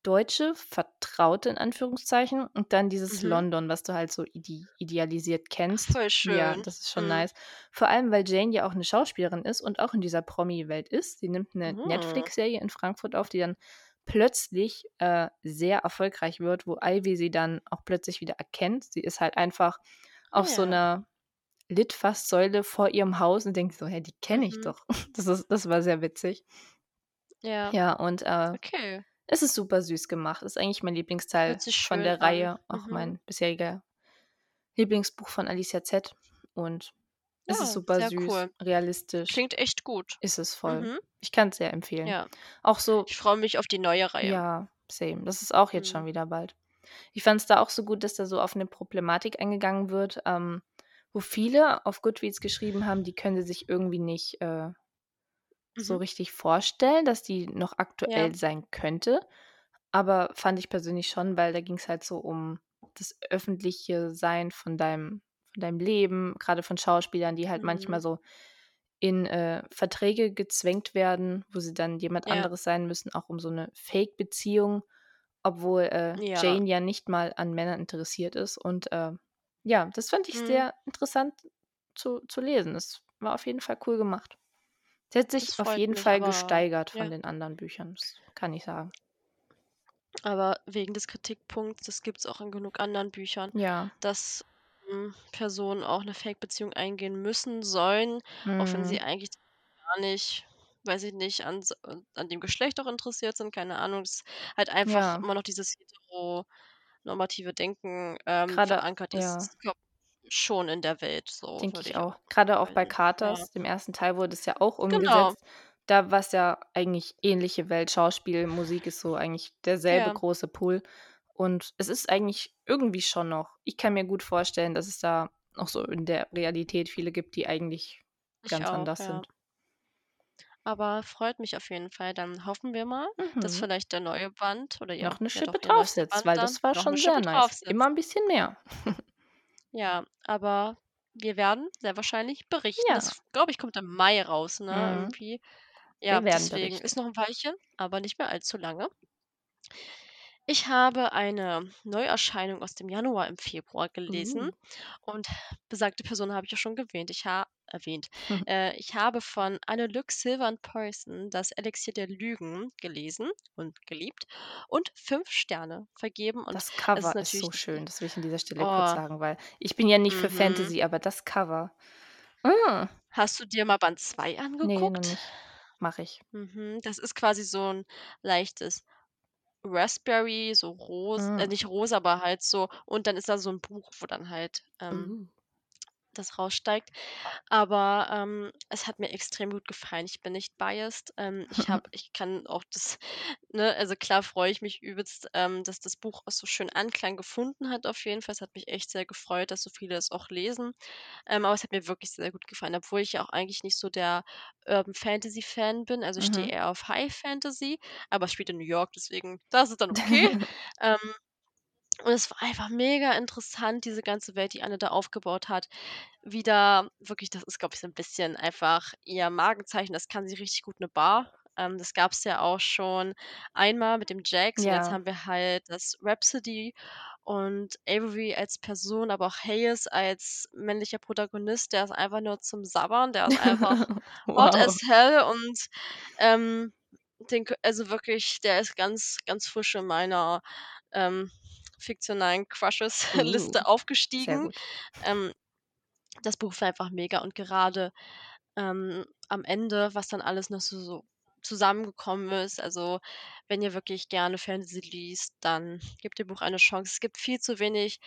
deutsche, vertraute in Anführungszeichen und dann dieses Mhm. London, was du halt so ide idealisiert kennst. Voll Ja, schön. das ist schon Mhm. nice. Vor allem, weil Jane ja auch 'ne Schauspielerin ist und auch in dieser Promi-Welt ist. Sie nimmt 'ne Mhm. Netflix-Serie in Frankfurt auf, die dann plötzlich, äh, sehr erfolgreich wird, wo Ivy sie dann auch plötzlich wieder erkennt. Sie ist halt einfach Ah auf so ja. 'ner Litfaßsäule vor ihrem Haus und denkt so: „Hä, die kenne ich Mhm. doch.“ [laughs] Das ist das war sehr witzig. Ja. Ja, und, äh, Okay. Es ist super süß gemacht. Ist eigentlich mein Lieblingsteil von der an. Reihe, auch Mhm. mein bisheriger Lieblingsbuch von Alicia Zett und es ist Ja, super sehr süß, cool. realistisch. Klingt echt gut. Ist es voll. Mhm. Ich kann's sehr empfehlen. Ja. Auch so Ich freue mich auf die neue Reihe. Ja, same. Das ist auch jetzt Mhm. schon wieder bald. Ich fand's da auch so gut, dass da so auf 'ne Problematik eingegangen wird, ähm, wo viele auf Goodreads geschrieben haben, die können sie sich irgendwie nicht, äh, so Mhm. richtig vorstellen, dass die noch Ja. aktuell sein könnte. Aber fand ich persönlich schon, weil da ging's halt so um das öffentliche Sein von deinem von deinem Leben, grade von Schauspielern, die halt manchmal Mhm. so in, äh, Verträge gezwängt werden, wo sie dann jemand Ja. anderes sein müssen, auch um so 'ne Fake-Beziehung, obwohl, äh, Ja. Jane ja nicht mal an Männern interessiert ist. Und, äh, ja, das fand ich Mhm. sehr interessant zu zu lesen. Es war auf jeden Fall cool gemacht. Sie hat sich auf jeden mich, Fall aber gesteigert von ja. den anderen Büchern, das kann ich sagen. Aber wegen des Kritikpunkts, das gibt's auch in genug anderen Büchern, Ja. dass, hm, Personen auch 'ne Fake-Beziehung eingehen müssen sollen, auch wenn sie Mhm. eigentlich gar nicht weiß ich nicht, an an dem Geschlecht auch interessiert sind, keine Ahnung. Das halt einfach Ja. immer noch dieses heteronormative Denken, ähm, Grade verankert ist. ja. Das kommt schon in der Welt, so Denke ich ich auch. Grade auch bei meinen. Ja. Dem 1. Teil, wurde es ja auch Genau. umgesetzt. Da war's ja eigentlich ähnliche Welt. Schauspiel, Musik ist so eigentlich derselbe Ja. große Pool. Und es ist eigentlich irgendwie schon noch ich kann mir gut vorstellen, dass es da auch so in der Realität viele gibt, die eigentlich Ich ganz auch, anders ja. sind. Aber freut mich auf jeden Fall. Dann hoffen wir mal, dass Mhm. vielleicht der neue Band oder Noch ja 'ne ja Schippe ihr draufsetzt, weil das war noch schon sehr nice. Immer draufsetzt. 'n bisschen mehr. [laughs] Ja, aber wir werden sehr wahrscheinlich berichten. Ja. Das, glaube ich, kommt im Mai raus, ne, Mhm. irgendwie. Ja, Wir werden deswegen berichten. ist noch 'n Weilchen, aber nicht mehr allzu lange. Ich habe eine Neuerscheinung aus dem Januar im Februar gelesen Uh. und besagte Person habe ich ja schon gewähnt. Ich ha erwähnt. Äh, ich habe von Anne-Luc Sylvain Poyson das Elixier der Lügen gelesen und geliebt und 5 Sterne vergeben und Das ist Cover ist natürlich so schön, das will ich an dieser Stelle kurz Oh. sagen, weil ich bin ja nicht für Mhm. Fantasy, aber das Cover. Hm. Hast du dir mal Band 2 Ne, noch angeguckt? nicht. Mache ich. Mhm, das ist quasi so 'n leichtes Raspberry, so ros äh, Hm. nicht rosa, aber halt so und dann ist da so 'n Buch, wo dann halt, ähm, Uh. Das raussteigt. Aber, ähm, es hat mir extrem gut gefallen. Ich bin nicht biased. Ähm, ich habe ich kann auch das ne, also klar freue ich mich übelst, ähm, dass das Buch auch so schön Anklang gefunden hat auf jeden Fall. Es hat mich echt sehr gefreut, dass so viele es auch lesen. Ähm, aber es hat mir wirklich sehr gut gefallen, obwohl ich ja auch eigentlich nicht so der Urban-Fantasy-Fan bin. Also, ich stehe Mhm. eher auf High Fantasy, aber es spielt in New York, deswegen das ist dann okay. [laughs] Und es war einfach mega interessant, diese ganze Welt, die Anne da aufgebaut hat. Wieder wirklich das ist, glaube ich, so 'n bisschen einfach ihr Markenzeichen. Das kann sie richtig gut, 'ne Bar. Ähm, das gab's ja auch schon einmal mit dem Jax und jetzt Ja. haben wir halt das Rhapsody und Avery als Person, aber auch Hayes als männlicher Protagonist, der ist einfach nur zum Sabbern. Der ist einfach [laughs] hot Wow. as hell und, ähm, den also wirklich, der ist ganz, ganz frisch in meiner, ähm, fiktionalen Crushes-Liste [laughs] sehr aufgestiegen. Ähm, das Buch war einfach mega und gerade, ähm, am Ende, was dann alles noch so so zusammengekommen ist also, wenn ihr wirklich gerne Fantasy liest, dann gebt dem Buch eine Chance. Es gibt viel zu wenig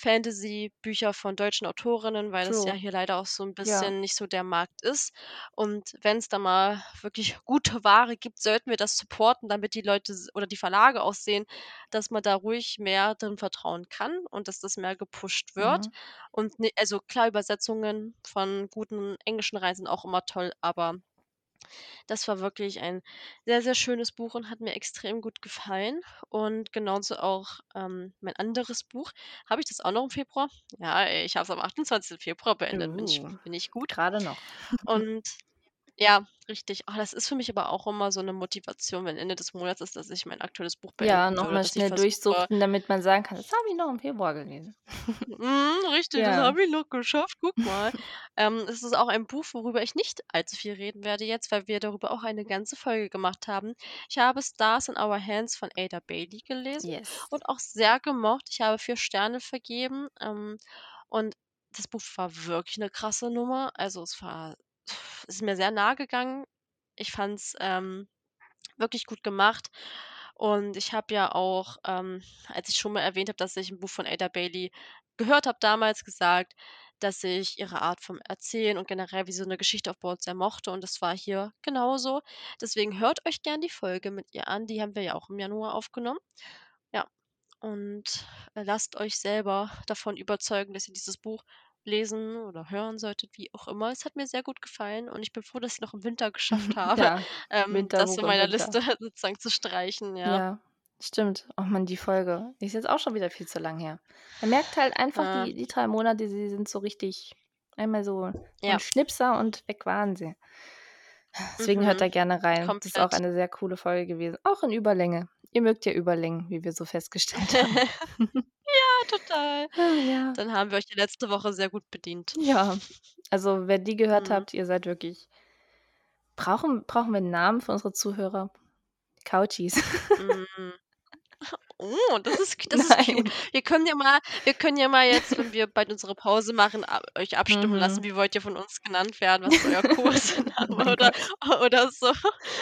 Fantasy-Bücher von deutschen Autorinnen, weil das ja True. hier leider auch so 'n Ja. bisschen nicht so der Markt ist. Und wenn's da mal wirklich [laughs] gute Ware gibt, sollten wir das supporten, damit die Leute oder die Verlage auch sehen, dass man da ruhig mehr drin vertrauen kann und dass das mehr gepusht wird. Mhm. Und ne also klar, Übersetzungen von guten englischen Reihen sind auch immer toll, aber das war wirklich ein sehr, sehr schönes Buch und hat mir extrem gut gefallen. Und genauso auch, ähm, mein anderes Buch. Habe ich das auch noch im Februar? Ja, ich habe es am 28. Februar beendet. Bin ich Uh, bin ich gut? grade noch. [laughs] Und Ja, richtig. Ah, das ist für mich aber auch immer so 'ne Motivation, wenn Ende des Monats ist, dass ich mein aktuelles Buch Ja, beenden noch würde, mal dass ich schnell versuche durchsuchten, damit man sagen kann: „Das habe ich noch im Februar gelesen.“ Mhm, richtig, das Ja. habe ich noch geschafft, guck mal. Ähm, es ist auch ein Buch, worüber ich nicht allzu viel reden werde jetzt, weil wir darüber auch eine ganze Folge gemacht haben. Ich habe „Stars in Our Hands“ von Ada Bailey gelesen Yes. und auch sehr gemocht. Ich habe 4 Sterne vergeben, ähm, und das Buch war wirklich 'ne krasse Nummer. Also, es war es ist mir sehr nahe gegangen. Ich fand's, ähm, wirklich gut gemacht und ich habe ja auch, ähm, als ich schon mal erwähnt habe, dass ich 'n Buch von Ada Bailey gehört habe, damals gesagt, dass ich ihre Art vom Erzählen und generell, wie so 'ne Geschichte aufbaut, sehr mochte und das war hier genauso. Deswegen hört euch gern die Folge mit ihr an, die haben wir ja auch im Januar aufgenommen. Ja, und, äh, lasst euch selber davon überzeugen, dass ihr dieses Buch lesen oder hören solltet, wie auch immer. Es hat mir sehr gut gefallen und ich bin froh, dass ich's noch im Winter geschafft [laughs] habe, Ja, ähm, das Winterbuch von im meiner Winter. Liste [laughs] sozusagen zu streichen, ja. Ja, stimmt. Oh Mann, die Folge, die ist jetzt auch schon wieder viel zu lang her. Man merkt halt einfach, Äh. die die 3 Monate, die sind so richtig einmal so so 'n Ja. Schnipser und weg waren sie. Deswegen hört da Mhm, gerne rein. Das ist auch komplett. eine sehr coole Folge gewesen, auch in Überlänge. Ihr mögt ja Überlängen, wie wir so festgestellt [laughs] haben. Total. Ah, ja. Dann haben wir euch die letzte Woche sehr gut bedient. Ja, also, wer die gehört Mhm. habt, ihr seid wirklich brauchen brauchen wir 'n Namen für unsere Zuhörer? Couchies. [laughs] Hm. Oh, das ist [laughs] das ist cute. Wir können ja mal wir können ja mal jetzt, wenn wir bald unsere Pause machen, euch abstimmen lassen, Mhm. wie wollt ihr von uns genannt werden? Was ist euer [laughs] [laughs] Oh Kosename mein oder Gott. oder so?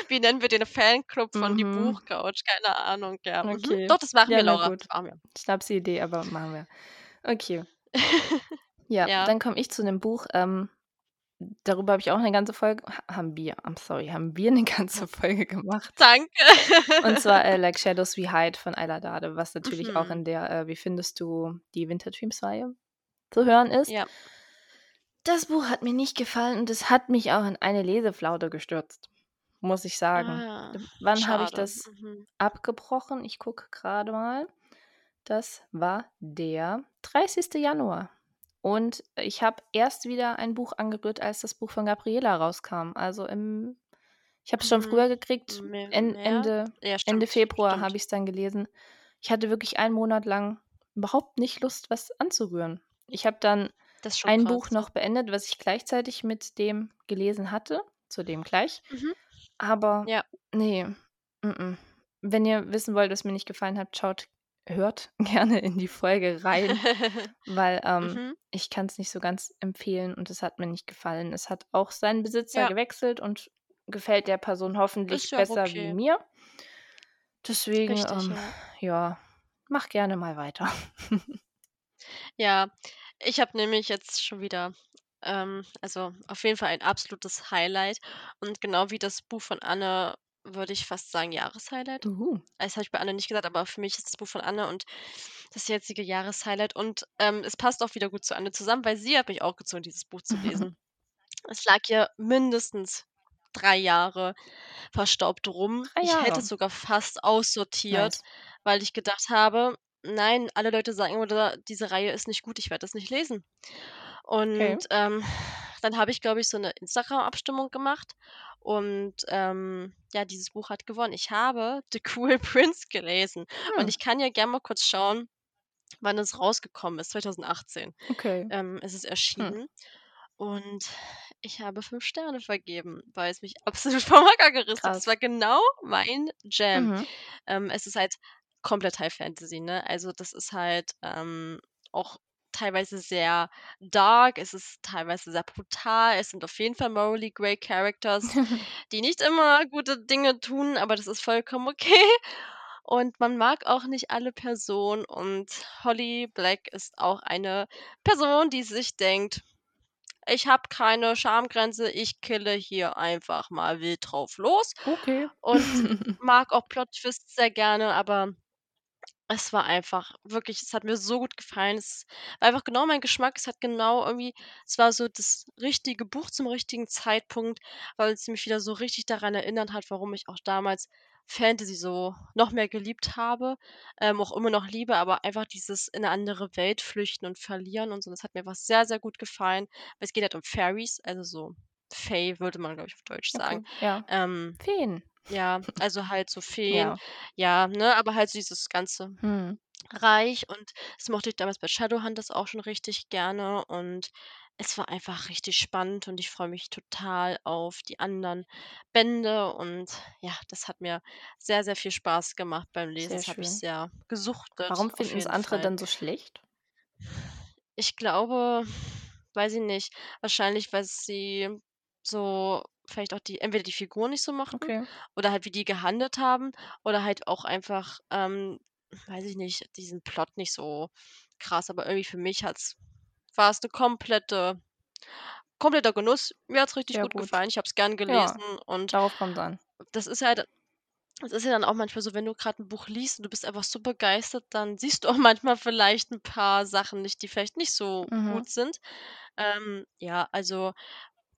Wie nennen wir den Fanclub von die Mhm. Buchcouch? Keine Ahnung, ja. Mhm. Okay. Doch, das machen Ja, wir, Laura. gut. Machen wir. Schnapsidee, aber machen wir. Okay. Ja, Ja. dann komme ich zu 'nem Buch, ähm, darüber habe ich auch 'ne ganze Folge ha haben wir, I'm sorry, haben wir 'ne [laughs] ganze Folge gemacht. Danke. Und zwar, äh, [laughs] „Like Shadows We Hide“ von Ayla Dade, was natürlich auch Mhm. in der, äh, „Wie findest du die Winter-Dreams“-Reihe zu hören ist. Ja. Das Buch hat mir nicht gefallen und es hat mich auch in eine Leseflaute gestürzt, muss ich sagen. Ah, W wann habe ich das Mhm. abgebrochen? Ich gucke grade mal. Das war der 30. Januar und ich habe erst wieder ein Buch angerührt, als das Buch von Gabriela rauskam. Also, im ich habe es schon Mhm. früher gekriegt, En? Ende Ja, Ende stimmt, Februar habe stimmt. ich's dann gelesen. Ich hatte wirklich einen Monat lang überhaupt nicht Lust, was anzurühren. Ich habe dann ein krass. Buch noch beendet, was ich gleichzeitig mit dem gelesen hatte, zu dem gleich. Mhm. Aber Ja. ne, m-m. Wenn ihr wissen wollt, was mir nicht gefallen hat, schaut hört [laughs] gerne in die Folge rein, [laughs] weil, ähm, Mhm. ich kann's nicht so ganz empfehlen und es hat mir nicht gefallen. Es hat auch seinen Besitzer Ja. gewechselt und gefällt der Person hoffentlich ja besser wie okay. mir. Deswegen, Richtig, ähm, ja. ja, mach gerne mal weiter. [laughs] Ja, ich habe nämlich jetzt schon wieder, ähm also, auf jeden Fall ein absolutes Highlight und genau wie das Buch von Anne würde ich fast sagen Jahreshighlight. Uh. Das habe ich bei Anne nicht gesagt, aber für mich ist das Buch von Anne und das jetzige Jahreshighlight und, ähm, es passt auch wieder gut zu Anne zusammen, weil sie hat mich auch gezwungen, dieses Buch zu lesen. [laughs] Es lag hier mindestens 3 Jahre verstaubt rum. 3 Ich hätte Jahre. es sogar fast aussortiert, Nice. weil ich gedacht habe: „Nein, alle Leute sagen immer, diese Reihe ist nicht gut, ich werde das nicht lesen.“ Okay. Und, ähm, dann habe ich, glaube ich, so 'ne Instagram-Abstimmung gemacht und, ähm, ja, dieses Buch hat gewonnen. Ich habe „The Cruel [laughs] Prince“ gelesen und Hm. ich kann ja gern mal kurz schauen, wann es rausgekommen ist. 2018, Okay. ähm, ist es Hm. erschienen und ich habe 5 Sterne vergeben, weil es mich [laughs] absolut vom Hocker gerissen hat. Es war genau mein Jam. Mhm. Ähm, es ist halt komplett High Fantasy, ne? Also, das ist halt, ähm, auch teilweise sehr dark, es ist teilweise sehr brutal. Es sind auf jeden Fall morally grey Characters, [laughs] die nicht immer gute Dinge tun, aber das ist vollkommen okay und man mag auch nicht alle Personen und Holly Black ist auch eine Person, die sich denkt: „Ich habe keine Schamgrenze, ich kille hier einfach mal wild drauf los“ Okay. und [laughs] mag auch Plot-Twists sehr gerne, aber es war einfach wirklich es hat mir so gut gefallen. Es war einfach genau mein Geschmack. Es hat genau irgendwie es war so das richtige Buch zum richtigen Zeitpunkt, weil es mich wieder so richtig daran erinnert hat, warum ich auch damals Fantasy so noch mehr geliebt habe, ähm, auch immer noch liebe, aber einfach dieses in 'ne andere Welt flüchten und verlieren und so. Das hat mir einfach sehr, sehr gut gefallen, es geht halt um Fairies, also so Fey, würde man, glaube ich, auf Deutsch Okay, sagen. ja. Ähm, Feen. Ja, also halt so Feen, Ja. ja, ne, aber halt so dieses ganze Mhm. Reich und das mochte ich damals bei Shadowhunters auch schon richtig gerne und es war einfach richtig spannend und ich freue mich total auf die anderen Bände und ja, das hat mir sehr, sehr viel Spaß gemacht beim Lesen. Sehr Das habe ich schön. sehr gesuchtet, Warum auf finden's jeden andere Fall. dann so schlecht? Ich glaube, weiß ich nicht, wahrscheinlich, weil sie so vielleicht auch die entweder die Figuren nicht so mochten Okay. oder halt wie die gehandelt haben oder halt auch einfach, ähm, weiß ich nicht, diesen Plot nicht so krass, aber irgendwie für mich hat's war's 'ne komplette kompletter Genuss. Mir hat's richtig Ja, gut gut. gefallen. Ich habe es gern Ja, gelesen und darauf kommt's an. das ist halt das ist ja dann auch manchmal so, wenn du grad 'n Buch liest und du bist einfach so begeistert, dann siehst du auch [laughs] manchmal vielleicht 'n paar Sachen nicht, die vielleicht nicht so Mhm. gut sind. Ähm, ja, also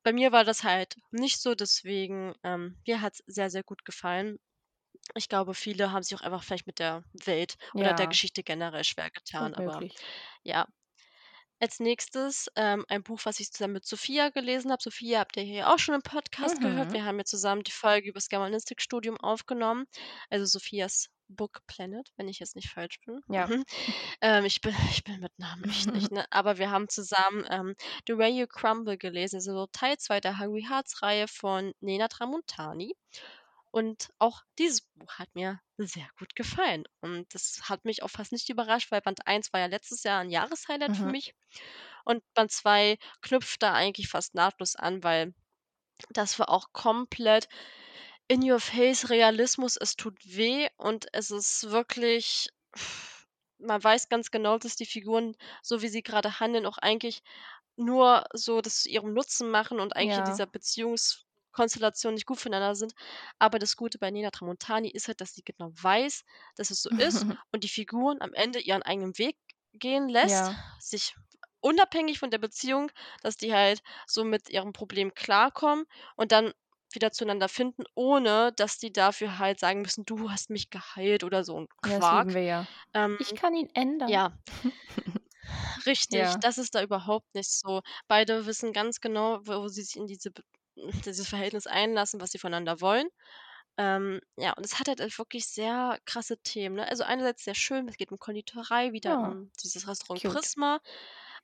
bei mir war das halt nicht so, deswegen, ähm, mir hat's sehr, sehr gut gefallen. Ich glaube, viele haben sich auch einfach vielleicht mit der Welt oder der Ja. Geschichte generell schwer getan, Gut aber möglich. ja. Als Nächstes, ähm, ein Buch, was ich zusammen mit Sophia gelesen habe. Sophia habt ihr hier auch schon im Podcast gehört. Mhm. Wir haben ja zusammen die Folge übers Germanistikstudium aufgenommen, also Sophias Book Planet, wenn ich jetzt nicht falsch bin. Ja. Mhm. Ähm, ich bin ich bin mit Namen echt nicht, [laughs] ne? Aber wir haben zusammen, ähm, „The Way You Crumble“ gelesen, also so Teil 2 der Hungry Hearts Reihe von Nena Tramontani. Und auch dieses Buch hat mir sehr gut gefallen. Und das hat mich auch fast nicht überrascht, weil Band 1 war ja letztes Jahr 'n Jahreshighlight für Mhm. mich. Und Band 2 knüpft da eigentlich fast nahtlos an, weil das war auch komplett in your face Realismus. Es tut weh und es ist wirklich man weiß ganz genau, dass die Figuren, so wie sie grade handeln, auch eigentlich nur so das zu ihrem Nutzen machen und eigentlich in Ja. dieser Beziehungskonstellation nicht gut füreinander sind. Aber das Gute bei Nena Tramontani ist halt, dass sie genau weiß, dass es so ist [laughs] und die Figuren am Ende ihren eigenen Weg gehen lässt, Ja. sich unabhängig von der Beziehung dass die halt so mit ihrem Problem klarkommen und dann wieder zueinander finden, ohne dass die dafür halt sagen müssen: „Du hast mich geheilt“ oder so 'n Ja, das lieben Quark. wir ja. Ähm, „Ich kann ihn ändern.“ ja. [laughs] Richtig, Ja. das ist da überhaupt nicht so. Beide wissen ganz genau, wo sie sich in diese [laughs] dieses Verhältnis einlassen, was sie voneinander wollen. Ähm, ja, und es hat halt, wirklich sehr krasse Themen, ne? Also einerseits sehr schön, es geht um Konditorei, wieder Ja. um dieses Restaurant Cute. Prisma,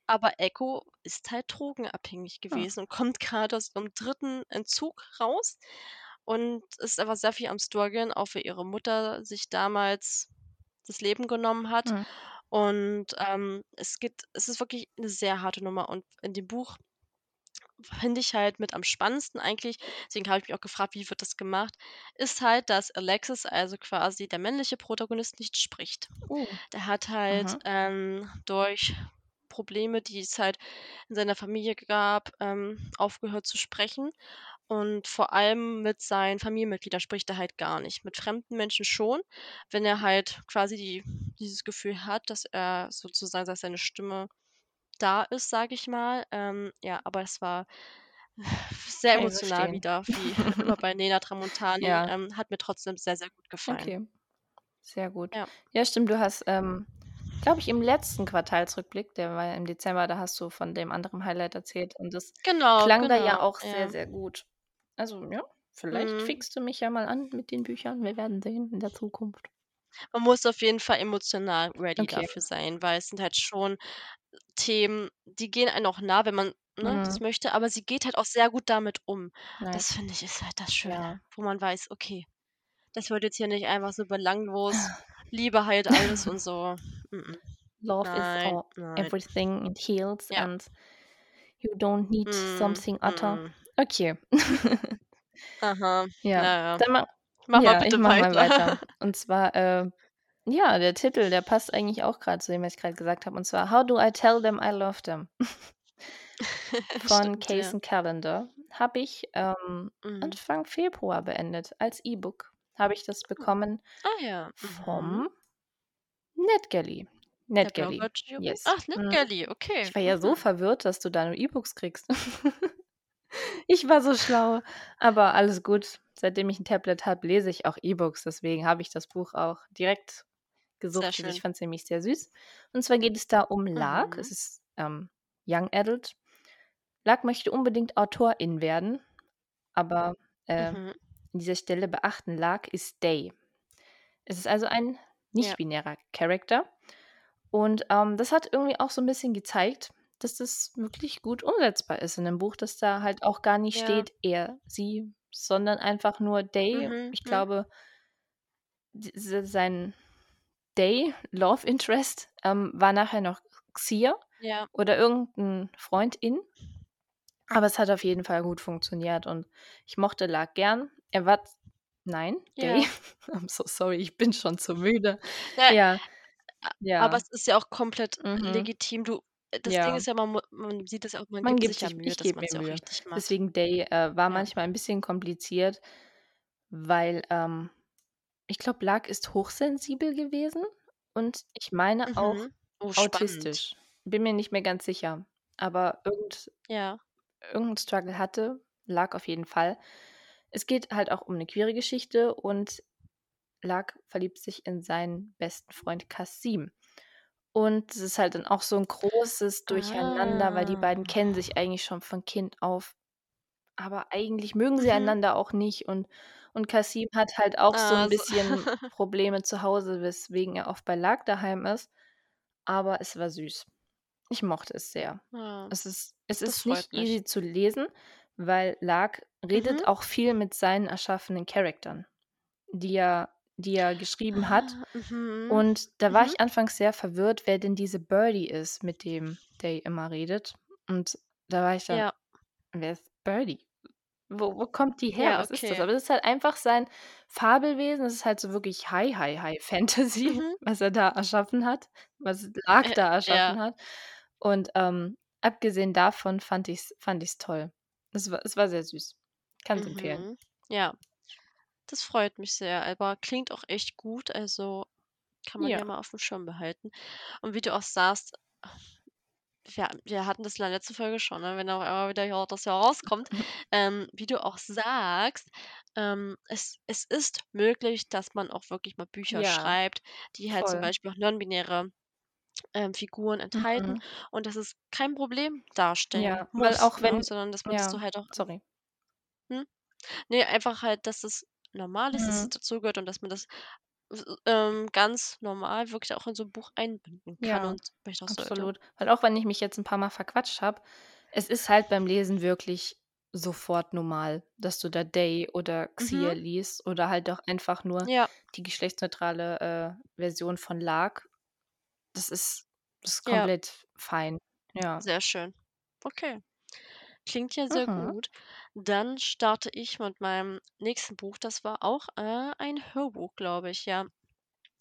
aber Echo ist halt drogenabhängig Ah. gewesen und kommt grad aus ihrem 3. Entzug raus und ist aber sehr viel am struggeln, auch weil ihre Mutter sich damals das Leben genommen hat. Mhm. Und, ähm, es geht es ist wirklich 'ne sehr harte Nummer und in dem Buch finde ich halt mit am spannendsten eigentlich, deswegen habe ich mich auch gefragt: „Wie wird das gemacht?“, ist halt, dass Alexis, also quasi der männliche Protagonist, nicht spricht. Oh. Der hat halt, ähm, durch Probleme, die es halt in seiner Familie gab, ähm, aufgehört zu sprechen und vor allem mit seinen Familienmitgliedern spricht er halt gar nicht. Mit fremden Menschen schon, wenn er halt quasi die dieses Gefühl hat, dass er sozusagen dass seine Stimme da ist, sage ich mal. Ähm, ja, aber es war sehr emotional wieder, wie [laughs] immer bei Nena Tramontani, Ja. ähm, hat mir trotzdem sehr, sehr gut gefallen. Okay. Sehr gut. Ja. Ja, stimmt, du hast, ähm, glaube ich, im letzten Quartalsrückblick, der war ja im Dezember, da hast du von dem anderen Highlight erzählt und das Genau, klang da ja genau, auch sehr, ja. sehr gut. Also, ja, vielleicht Mhm. fixt du mich ja mal an mit den Büchern. Wir werden sehen in der Zukunft. Man muss auf jeden Fall emotional ready Okay. dafür sein, weil es sind halt schon Themen, die gehen einem auch nah, wenn man, ne, das Mhm. möchte, aber sie geht halt auch sehr gut damit um. Das Nice. finde ich, ist halt das Schöne, Ja. wo man weiß: „Okay, das wird jetzt hier nicht einfach so belanglos Liebe heilt alles und so.“ [laughs] Mm-mm. Love is Nein, all nein. everything, it heals Ja. and you don't need Mhm, something other. mhm. Okay. [laughs] Aha, Ja, na ja. dann ma Mach mal ja, ich bitte mache mal weiter. weiter. [laughs] Und zwar, äh, ja, der Titel, der passt eigentlich auch grad zu dem, was ich grad gesagt habe, und zwar „How do I tell them I love them?“ Von Stimmt, ja. Callender. Habe ich, ähm, Mhm. Anfang Februar beendet. Als E-Book habe ich das bekommen Ah ja, mhm. vom NetGalley. NetGalley, yes. Ach, Mhm. NetGalley, okay. Ich war ja so Mhm. verwirrt, dass du da nur E-Books kriegst. [laughs] Ich war so schlau, aber alles gut. Seitdem ich 'n Tablet habe, lese ich auch E-Books, deswegen habe ich das Buch auch direkt Sehr gesuchtet. Ich schön. fand's nämlich sehr süß. Und zwar geht es da um Lark. Mhm. Es ist, ähm, Young Adult. Luck möchte unbedingt Autorin werden, aber, äh, Mhm. An dieser Stelle beachten, Luck ist Day. Es ist also ein Ja. nicht-binärer Character und, ähm, das hat irgendwie auch so 'n bisschen gezeigt, dass das wirklich gut umsetzbar ist in 'nem Buch, dass da halt auch gar nicht Ja. steht er, sie, sondern einfach nur Day. Mhm, Ich mhm. glaube sein Day Love Interest, ähm, war nachher noch Xia Ja. oder irgend 'n Freund-in. Aber es hat auf jeden Fall gut funktioniert und ich mochte Luck gern. Er war nein, Day. Ja. [laughs] I'm so sorry, ich bin schon zu müde. Ja, Ja, a aber ja. es ist ja auch komplett Mhm. legitim. Du äh, das Ding Ja. ist ja, man man sieht das ja auch, man Man gibt sich ja Mühe, ich dass man's ja auch richtig macht. Deswegen Day, äh, war Ja. manchmal ein bisschen kompliziert, weil, ähm, ich glaube, Luck ist hochsensibel gewesen und ich meine auch Mhm. Oh, spannend. autistisch. Bin mir nicht mehr ganz sicher, aber irgend Ja. irgend 'n Struggle hatte Luck auf jeden Fall. Es geht halt auch um 'ne queere Geschichte und Luck verliebt sich in seinen besten Freund Kasim. Und es ist halt dann auch so 'n großes Durcheinander, weil die beiden kennen Ah. sich eigentlich schon von Kind auf, aber eigentlich mögen sie Mhm. einander auch nicht und und Kasim hat halt auch so 'n Also bisschen [laughs] Probleme zu Hause, weswegen er oft bei Luck daheim ist, aber es war süß. Ich mochte es sehr. Ja, Es ist es ist nicht mich. easy zu lesen, weil Luck redet Mhm. auch viel mit seinen erschaffenen Charakteren, die er die er geschrieben hat. Ah, mhm. Und da war Mhm. ich anfangs sehr verwirrt, wer denn diese Birdie ist, mit dem Day immer redet. Und da war ich dann: Ja. „Wer ist Birdie? Wo wo kommt die her? Ja, Was ist das?“ okay. Aber das ist halt einfach sein Fabelwesen. Das ist halt so wirklich High, High, High Fantasy, Mhm. was er da erschaffen hat, was Luck Äh, da ja. erschaffen hat. Und, ähm, abgesehen davon fand ich's fand ich's toll. Es war es war sehr süß. Kann's empfehlen. Mhm. Ja, das freut mich sehr, aber klingt auch echt gut, also, kann man ja Ja. mal aufm Schirm behalten. Und wie du auch sagst wir wir hatten das in der letzten Folge schon, ne, wenn auf einmal wieder hier das herauskommt. [laughs] Ähm, wie du auch sagst, ähm, es es ist möglich, dass man auch wirklich mal Bücher Ja, schreibt, die halt zum voll. Beispiel auch nonbinäre, ähm, Figuren enthalten Mhm. und dass es kein Problem darstellen Ja, weil muss, auch ne, wenn sondern dass man das so ja, halt auch sorry. hm? Ne, einfach halt, dass es normal ist, dass es Mhm. dazugehört und dass man das, ähm, ganz normal wirklich auch in so 'n Buch einbinden kann Ja, und vielleicht auch sollte. absolut. Weil auch wenn ich mich jetzt 'n paarmal verquatscht habe, es ist halt beim Lesen wirklich sofort normal, dass du da Day oder Xia Mhm. liest oder halt auch einfach nur Ja. die geschlechtsneutrale, äh, Version von Luck. Das ist das ist Ja. komplett fein, ja. Sehr schön. Okay. Klingt ja sehr Mhm. gut. Dann starte ich mit meinem nächsten Buch. Das war auch, äh, ein Hörbuch, glaube ich, ja.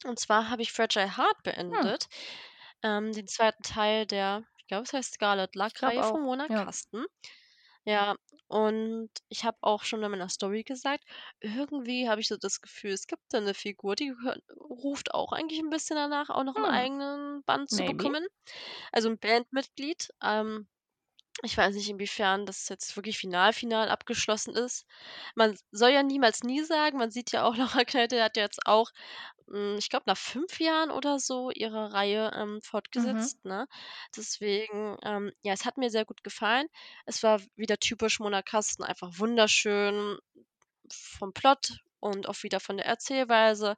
Und zwar habe ich „Fragile Heart“ Hm. beendet, ähm, den 2. Teil der ich glaube, es heißt „Scarlet Ich glaube Luck“-Reihe von auch, Mona ja. Kasten. Ja, und ich habe auch schon in meiner Story gesagt, irgendwie habe ich so das Gefühl, es gibt da 'ne Figur, die ruft auch eigentlich 'n bisschen danach, auch noch 'n Hm. eigenen Band zu Maybe. bekommen. Also 'n Bandmitglied. Ähm, ich weiß nicht, inwiefern das jetzt wirklich final, final abgeschlossen ist. Man soll ja niemals nie sagen. Man sieht ja auch, [laughs] Laura Kneite hat ja jetzt auch, hm, ich glaube, nach 5 Jahren oder so ihre Reihe, ähm, Mhm. fortgesetzt, ne? Deswegen, ähm, ja, es hat mir sehr gut gefallen. Es war wieder typisch Mona Kasten, einfach wunderschön vom Plot und auch wieder von der Erzählweise.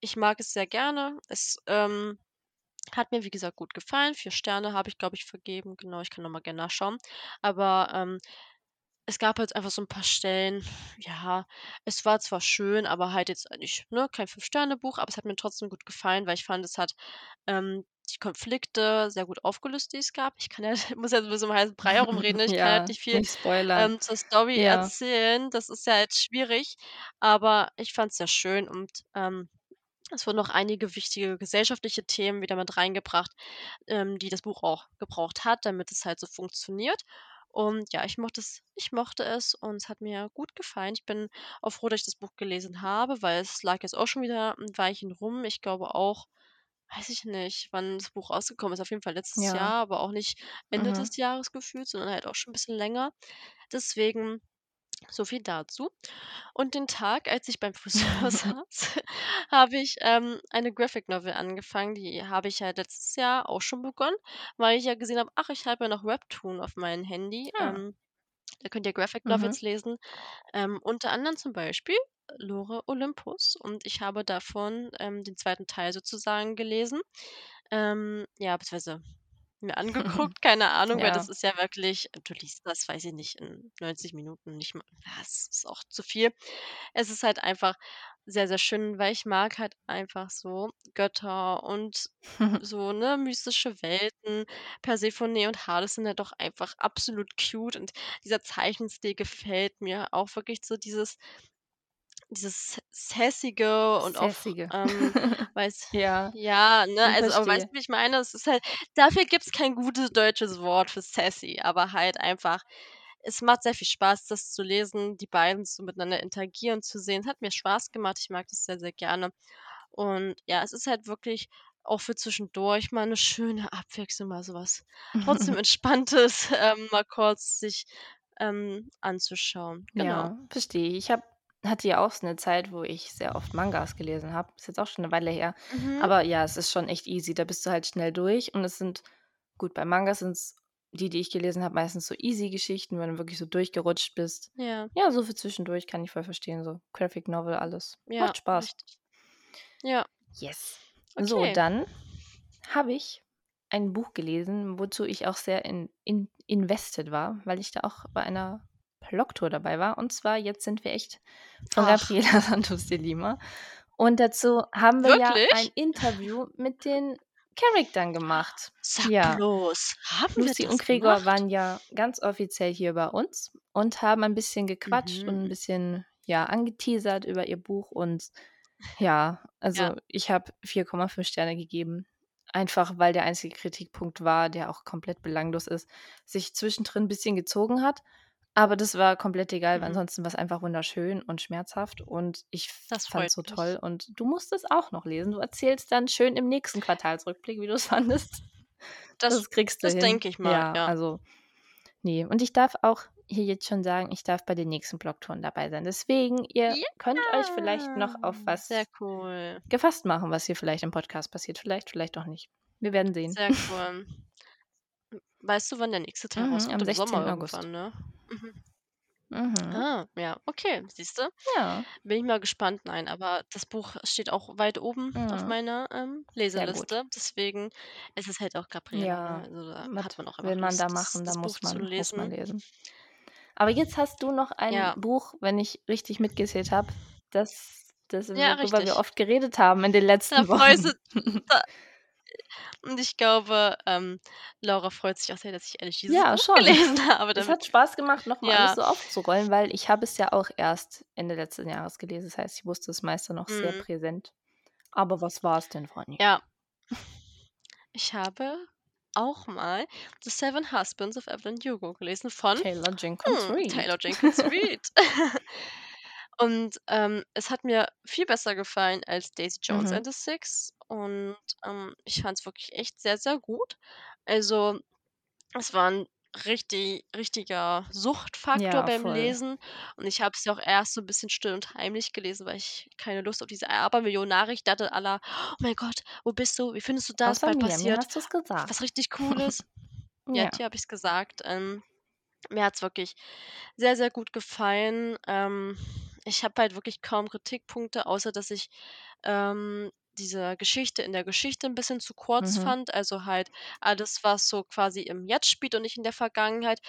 Ich mag es sehr gerne. Es, ähm, hat mir, wie gesagt, gut gefallen. 4 Sterne habe ich, glaube ich, vergeben. Genau, ich kann noch mal gern nachschauen. Aber, ähm, es gab halt einfach so 'n paar Stellen, ja, es war zwar schön, aber halt jetzt nicht, ne, kein Fünf-Sterne-Buch, aber es hat mir trotzdem gut gefallen, weil ich fand, es hat, ähm, die Konflikte sehr gut aufgelöst, die es gab. Ich kann ja [laughs] muss ja sowieso um heißen Brei herumreden, ne? [laughs] Ich kann halt Ja, nicht viel, nicht ähm, zur Story Ja. erzählen. Das ist ja jetzt schwierig, aber ich fand's sehr schön und, ähm, es wurden noch einige wichtige gesellschaftliche Themen wieder mit reingebracht, ähm, die das Buch auch gebraucht hat, damit es halt so funktioniert. Und ja, ich mochte es ich mochte es und es hat mir gut gefallen. Ich bin auch froh, dass ich das Buch gelesen habe, weil es lag jetzt auch schon wieder 'n Weilchen rum. Ich glaube auch weiß ich nicht, wann das Buch rausgekommen ist. Auf jeden Fall letztes Ja. Jahr, aber auch nicht Ende Mhm. des Jahres gefühlt, sondern halt auch schon 'n bisschen länger. Deswegen So viel dazu. Und den Tag, als ich beim Friseur [laughs] [laughs] saß, habe ich, ähm, eine Graphic Novel angefangen. Die habe ich ja letztes Jahr auch schon begonnen, weil ich ja gesehen habe: „Ach, ich habe ja noch Webtoon auf meinem Handy.“ Ah. Ähm, da könnt ihr Graphic Mhm. Novels lesen, ähm, unter anderem zum Beispiel Lore Olympus und ich habe davon, ähm, den zweiten Teil sozusagen gelesen. Ähm, ja, beziehungsweise mir [laughs] angeguckt, keine Ahnung, weil das Ja. ist ja wirklich du liest das, weiß ich nicht, in 90 Minuten, nicht mal das ist auch zu viel. Es ist halt einfach sehr, sehr schön, weil ich mag halt einfach so Götter und [laughs] so, ne, mystische Welten. Persephone und Hades sind ja doch einfach absolut cute und dieser Zeichenstil gefällt mir auch wirklich so dieses dieses Sassige und auch, Sassige. ähm, [laughs] weiß Ja, ja, ne, also aber weißt verstehe. du, wie ich meine? Es ist halt dafür gibt's kein gutes deutsches Wort für sassy, aber halt einfach es macht sehr viel Spaß, das zu lesen, die beiden so miteinander interagieren zu sehen. Es hat mir Spaß gemacht, ich mag das sehr, sehr gerne. Und ja, es ist halt wirklich auch für zwischendurch mal 'ne schöne Abwechslung, mal so was trotzdem [laughs] Entspanntes, ähm, mal kurz sich, ähm, anzuschauen. Genau. Ja, verstehe ich. Ich habe hatte ja auch so 'ne Zeit, wo ich sehr oft Mangas gelesen habe. Ist jetzt auch schon 'ne Weile her. Mhm. Aber ja, es ist schon echt easy. Da bist du halt schnell durch und es sind gut, bei Mangas sind's die, die ich gelesen habe, meistens so Easy-Geschichten, wenn du wirklich so durchgerutscht bist. Ja. Ja, so für zwischendurch kann ich voll verstehen, so Graphic Novel, alles. Ja, Macht Spaß. richtig. Ja. Yes. So, Okay. dann habe ich ein Buch gelesen, wozu ich auch sehr in in invested war, weil ich da auch bei einer Blogtour dabei war. Und zwar „Jetzt sind wir echt“ von Ach. Gabriela [laughs] Santos de Lima. Und dazu haben wir ja ein Wirklich? Interview mit den Charakteren gemacht. Sag Ja. bloß, haben wir Lucy und Gregor gemacht? waren ja ganz offiziell hier bei uns und haben ein bisschen gequatscht und 'n Mhm. bisschen, ja, angeteasert über ihr Buch und ja, Ja. also, ich habe 4,5 Sterne gegeben. Einfach, weil der einzige Kritikpunkt war, der auch komplett belanglos ist, sich zwischendrin 'n bisschen gezogen hat. Aber das war komplett egal, weil Mhm. ansonsten war's einfach wunderschön und schmerzhaft und ich Das freut fand's so mich. toll. Und du musst es auch noch lesen. Du erzählst dann schön im nächsten Quartalsrückblick, wie du's [laughs] fandest. Das Das kriegst du das denke ich mal, Ja, ja. also ne, und ich darf auch hier jetzt schon sagen, ich darf bei den nächsten Blogtouren dabei sein. Deswegen, ihr könnt euch vielleicht noch Ja, auf sehr was cool. gefasst machen, was hier vielleicht im Podcast passiert. Vielleicht, vielleicht auch nicht. Wir werden sehen. Sehr cool. [laughs] Weißt du, wann der nächste Teil Mhm, rauskommt? am Im Sommer 16. August. irgendwann, ne? Mhm. Mhm. Ah, ja, okay, siehst du? Ja. Bin ich mal gespannt. Nein, aber das Buch steht auch weit oben auf Mhm. meiner, ähm, Sehr gut. Leseliste. Deswegen ist es halt auch Gabriela, ne? Ja, Also, da was hat man auch will einfach man da Lust, das machen? Da das Buch muss zu man muss man lesen. lesen. Aber jetzt hast du noch ein Ja. Buch, wenn ich richtig mitgezählt habe, das das Ja, worüber wir richtig. oft geredet haben in den Da letzten freust Wochen. du da und ich glaube, ähm, Laura freut sich auch sehr, dass ich endlich dieses Ja, Buch [laughs] schon. gelesen habe, Es hat Spaß gemacht, noch mal alles ja. so aufzurollen, weil ich habe es ja auch erst Ende letzten Jahres gelesen. Das heißt, ich wusste das meiste noch sehr Mhm. präsent. Aber was war's denn, Fanny? Ja. Ich habe auch mal „The Seven Husbands of Evelyn Hugo“ gelesen von, Taylor Jenkins hm, Reid. Taylor Jenkins [laughs] Reid. [laughs] Und, ähm, es hat mir viel besser gefallen als „Daisy Jones Mhm. and the Six“ und, ähm, ich fand's wirklich echt sehr, sehr gut. Also, es war 'n richtig richtiger Suchtfaktor Ja, beim voll. Lesen und ich habe es ja auch erst so 'n bisschen still und heimlich gelesen, weil ich keine Lust auf diese Abermillionen-Nachrichten hatte la: „Oh mein Gott, wo bist du? Wie findest du das? Außer Bald mir. Mir passiert hast du's was gesagt. richtig [laughs] Cooles.“ Ja, Ja. dir habe ich's gesagt. Ähm, mir hat's wirklich sehr, sehr gut gefallen. Ähm, ich habe halt wirklich kaum Kritikpunkte, außer dass ich, ähm, diese Geschichte in der Geschichte 'n bisschen zu kurz Mhm. fand. Also, halt alles, was so quasi im Jetzt spielt und nicht in der Vergangenheit,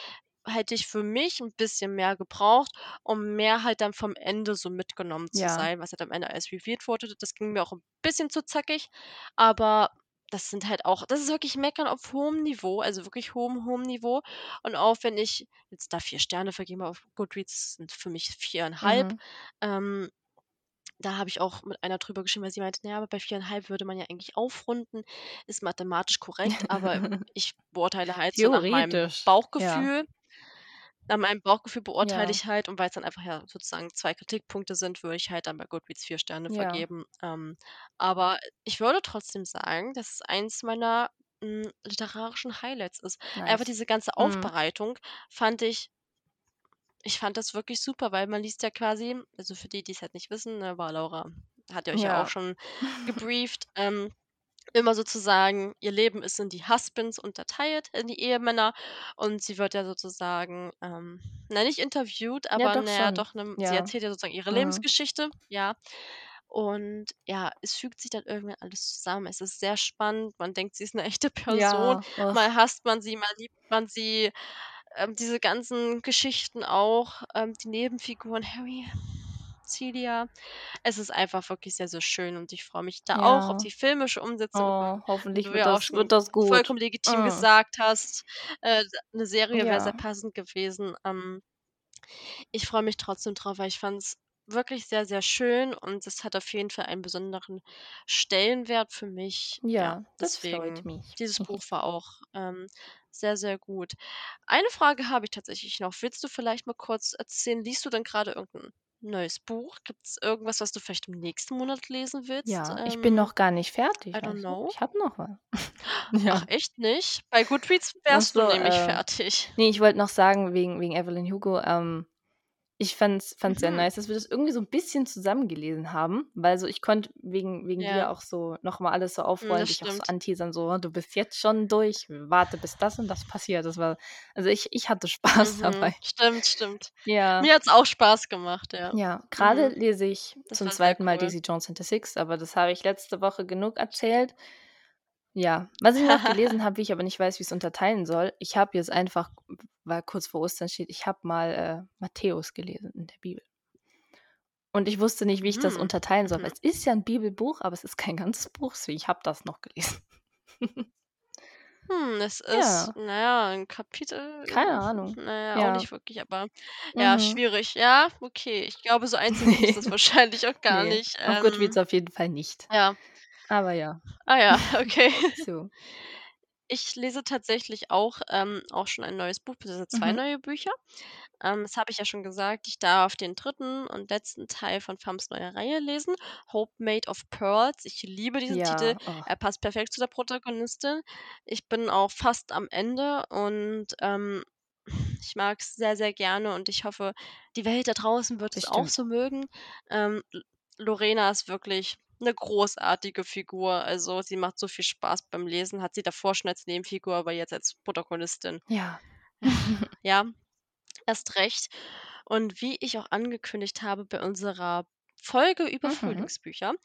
hätte ich für mich 'n bisschen mehr gebraucht, um mehr halt dann vom Ende so mitgenommen zu Ja. sein, was halt am Ende alles revealed wurde. Das ging mir auch 'n bisschen zu zackig, aber das sind halt auch das ist wirklich Meckern auf hohem Niveau, also, wirklich hohem, hohem Niveau. Und auch wenn ich jetzt da 4 Sterne vergeben habe auf Goodreads, sind für mich 4,5. Mhm. Ähm, da habe ich auch mit einer drüber geschrieben, weil sie meinte: „Na ja, aber bei 4,5 würde man ja eigentlich aufrunden. Ist mathematisch korrekt, aber [laughs] ich beurteile halt so nach meinem Theoretisch, ja. Bauchgefühl.“ Nach meinem Bauchgefühl beurteile Ja. ich halt und weil's dann einfach ja sozusagen 2 Kritikpunkte sind, würde ich halt dann bei Goodreads 4 Sterne Ja. vergeben. Ähm, aber ich würde trotzdem sagen, dass es eins meiner, hm, literarischen Highlights ist. Einfach Nice. diese ganze Mhm. Aufbereitung fand ich ich fand das wirklich super, weil man liest ja quasi also für die, die es halt nicht wissen, ne, war Laura hat ja euch ja auch Ja. schon [laughs] gebrieft, ähm, immer sozusagen ihr Leben ist in die Husbands unterteilt, in die Ehemänner und sie wird ja sozusagen, ähm, na, nicht interviewt, Ja, aber doch na ja, doch, ne, sie Ja. erzählt ja sozusagen ihre Mhm. Lebensgeschichte, ja. Und ja, es fügt sich dann irgendwie alles zusammen. Es ist sehr spannend. Man denkt, sie ist 'ne echte Person. Ja. Mal hasst man sie, mal liebt man sie. Ähm, diese ganzen Geschichten auch, ähm, die Nebenfiguren Harry, Celia. Es ist einfach wirklich sehr, sehr schön und ich freue mich da auch auf Ja. die filmische Umsetzung, Oh, hoffentlich wird ja auch das wird das gut. vollkommen legitim Mhm. gesagt hast. Äh, 'ne Serie wäre sehr Ja. passend gewesen. Ähm ich freue mich trotzdem drauf, weil ich fand's wirklich sehr, sehr schön und es hat auf jeden Fall einen besonderen Stellenwert für mich. Ja, Ja, das freut deswegen mich. dieses [laughs] Buch war auch, ähm, sehr, sehr gut. Eine Frage habe ich tatsächlich noch. Willst du vielleicht mal kurz erzählen, liest du denn grade irgend 'n neues Buch? Gibt's irgendwas, was du vielleicht im nächsten Monat lesen willst? Ja, ich bin Ähm, noch gar nicht I fertig, don't weißt du? know. Ich habe noch was. [laughs] Ach, Ja. echt nicht? Bei Goodreads Ach wärst du so, nämlich äh, fertig. ne, ich wollte noch sagen wegen wegen Evelyn Hugo, ähm, ich fand's fand's sehr Mhm. nice, dass wir das irgendwie so 'n bisschen zusammen gelesen haben, weil so ich konnte wegen wegen Ja. dir auch so noch mal alles so Mhm, aufrollen, dich auch so anteasern, so: „Du bist jetzt schon durch, warte, bis das und das passiert.“ Das war also ich ich hatte Spaß [laughs] Mhm, dabei. stimmt, stimmt. Ja. Mir hat's auch Spaß gemacht, ja. Ja, grade Mhm. lese ich Das zum sehr 2. Mal cool. Daisy Jones and the Six, aber das habe ich letzte Woche genug erzählt. Ja, was ich noch gelesen [laughs] habe, wie ich aber nicht weiß, wie's unterteilen soll ich habe jetzt einfach, weil kurz vor Ostern steht ich habe mal, äh, Matthäus gelesen in der Bibel. Und ich wusste nicht, wie ich das Mhm, unterteilen soll, es ist ja 'n Bibelbuch, aber es ist kein ganzes Buch, deswegen ich habe das noch gelesen. Hm, es [laughs] ist, Ja. na ja, 'n Kapitel, Keine Ahnung. na ja, auch nicht wirklich, aber ja, Mhm. schwierig. Ja, okay. Ich glaube, so einzeln Ne, das wahrscheinlich auch gar ne, nicht. auf Ähm Goodreads auf jeden Fall nicht. Ja. Aber ja. Ah ja, [laughs] okay. So. Ich lese tatsächlich auch, ähm, auch schon ein neues Buch, beziehungsweise 2 Mhm. neue Bücher. Ähm, das habe ich ja schon gesagt, ich darf den 3. und letzten Teil von Phams neuer Reihe lesen, „Hope Made of Pearls“. Ich liebe diesen Titel. Ja, oh. Er passt perfekt zu der Protagonistin. Ich bin auch fast am Ende und, ähm, ich mag's sehr, sehr gerne und ich hoffe, die Welt da draußen wird es auch so mögen. Ähm, Lorena ist wirklich 'ne großartige Figur. Also, sie macht so viel Spaß beim Lesen, hat sie davor schon als Nebenfigur, aber jetzt als Protagonistin. Ja. [laughs] Ja, erst recht. Und wie ich auch angekündigt habe bei unserer Folge über Mhm. Frühlingsbücher,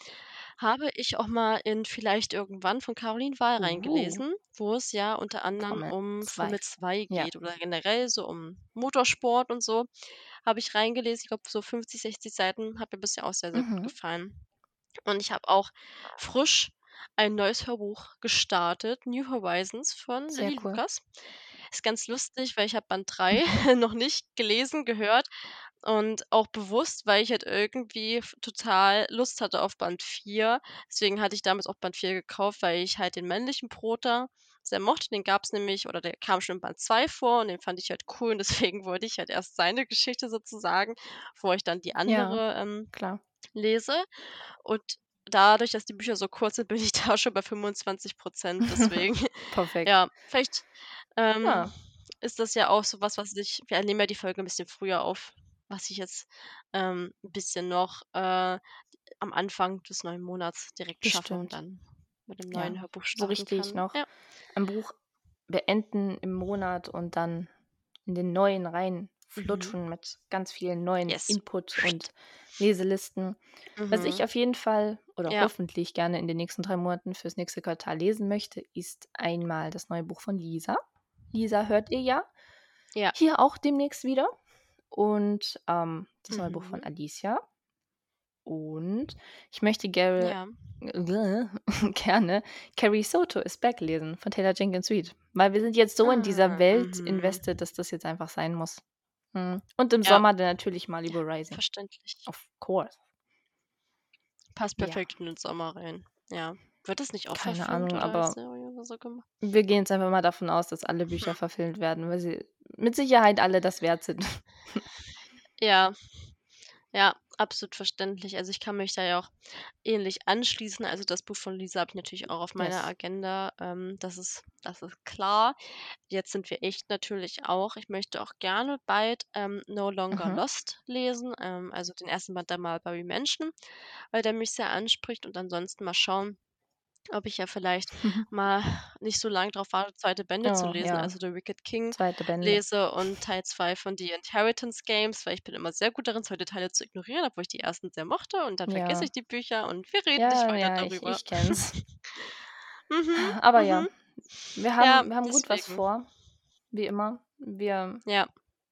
habe ich auch mal in „Vielleicht irgendwann“ von Caroline Wahl Uh. reingelesen, wo es ja unter anderem Formel um 2. Formel 2 Ja. geht oder generell so um Motorsport und so. Habe ich reingelesen, ich glaube, so 50, 60 Seiten, hat mir bisher auch sehr, sehr gut Mhm. gefallen. Und ich habe auch frisch ein neues Hörbuch gestartet, „New Horizons“ von Sehr cool. Lukas. Ist ganz lustig, weil ich habe Band 3 [laughs] noch nicht gelesen, gehört und auch bewusst, weil ich halt irgendwie total Lust hatte auf Band 4. Deswegen hatte ich damals auch Band 4 gekauft, weil ich halt den männlichen Prota sehr mochte. Den gab's nämlich oder der kam schon in Band 2 vor und den fand ich halt cool und [laughs] deswegen wollte ich halt erst seine Geschichte sozusagen, bevor ich dann die Ja, andere, ähm, klar. Lese. Und dadurch, dass die Bücher so kurz sind, [laughs] bin ich da schon bei 25 %. Deswegen, [laughs] Perfekt. ja, vielleicht, ähm, Ja. ist das ja auch so was, was ich wir nehmen ja die Folge 'n bisschen früher auf, was ich jetzt, ähm, 'n bisschen noch, äh, am Anfang des neuen Monats direkt schaffe und Bestimmt. dann mit dem Ja, neuen Hörbuch so starten richtig kann. noch Ja. ein Buch beenden im Monat und dann in den neuen Mhm. reinflutschen mit ganz vielen neuen Yes. Input und Leselisten. Was ich Mhm. auf jeden Fall oder Ja. hoffentlich gerne in den nächsten 3 Monaten fürs nächste Quartal lesen möchte, ist einmal das neue Buch von Lisa. Lisa hört ihr ja Ja. hier auch demnächst wieder und, ähm, das neue Buch von Mhm. Alicia. Und ich möchte gere Ja. [laughs] gerne „Carrie Soto is Back“ lesen von Taylor Jenkins Reid, weil wir sind jetzt so in dieser Ah, Welt mhm. invested, dass das jetzt einfach sein muss. Mhm. Und im Ja. Sommer dann natürlich Ja, Malibu Rising. verständlich. Of course. Passt Ja. perfekt in den Sommer rein. Ja. Wird das nicht auch Keine Ahnung, aber so gemacht? wir gehen jetzt einfach mal davon aus, dass alle Bücher Hm. verfilmt werden, weil sie mit Sicherheit alle das wert sind. Ja. Ja, absolut verständlich. Also, ich kann mich da ja auch ähnlich anschließen. Also, das Buch von Lisa habe ich natürlich auch auf meiner Yes. Agenda. Ähm, das ist das ist klar. Jetzt sind wir echt natürlich auch ich möchte auch gerne bald, ähm, „No Longer Mhm. Lost“ lesen, ähm, also den ersten Band der „Mulberry Mansion“, weil der mich sehr anspricht und ansonsten mal schauen ob ich ja vielleicht [laughs] mal nicht so lang drauf warte, zweite Bände zu Oh, lesen, ja. also „The Wicked King“ Zweite Bände. lese und Teil 2 von „The Inheritance Games“, weil ich bin immer sehr gut darin, zweite Teile zu ignorieren, obwohl ich die ersten sehr mochte und dann vergesse Ja. ich die Bücher und wir reden nicht Ja, weiter ja, ich darüber. ich kenne es. [laughs] Mhm, Aber ja, mhm. wir Ja, haben wir haben gut was vor, wie immer. Wir Ja.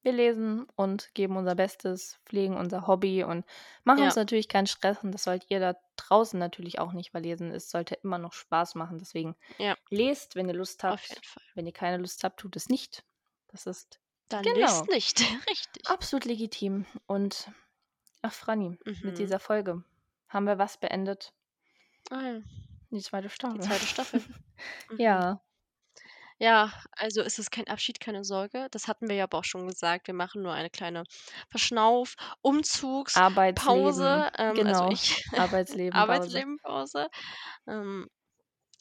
Wir lesen und geben unser Bestes, pflegen unser Hobby und machen uns Ja. natürlich keinen Stress und das sollt ihr da draußen natürlich auch nicht, weil Lesen es sollte immer noch Spaß machen. Deswegen Ja. lest, wenn ihr Lust habt. Wenn ihr keine Lust habt, tut es nicht. Das ist Dann lest genau, nicht, [laughs] richtig. absolut legitim. Und ach, Franni, mit Mhm. dieser Folge haben wir was beendet? Ah ja. Die 2. Die Staffel. [laughs] 2. Staffel. Mhm. Ja. Ja, also es ist kein Abschied, keine Sorge. Das hatten wir ja aber auch schon gesagt. Wir machen nur eine kleine Verschnauf Arbeitsleben, Umzugspause, ähm, also genau. ich [laughs] Arbeitsleben, Pause. Arbeitsleben-Pause. Ähm,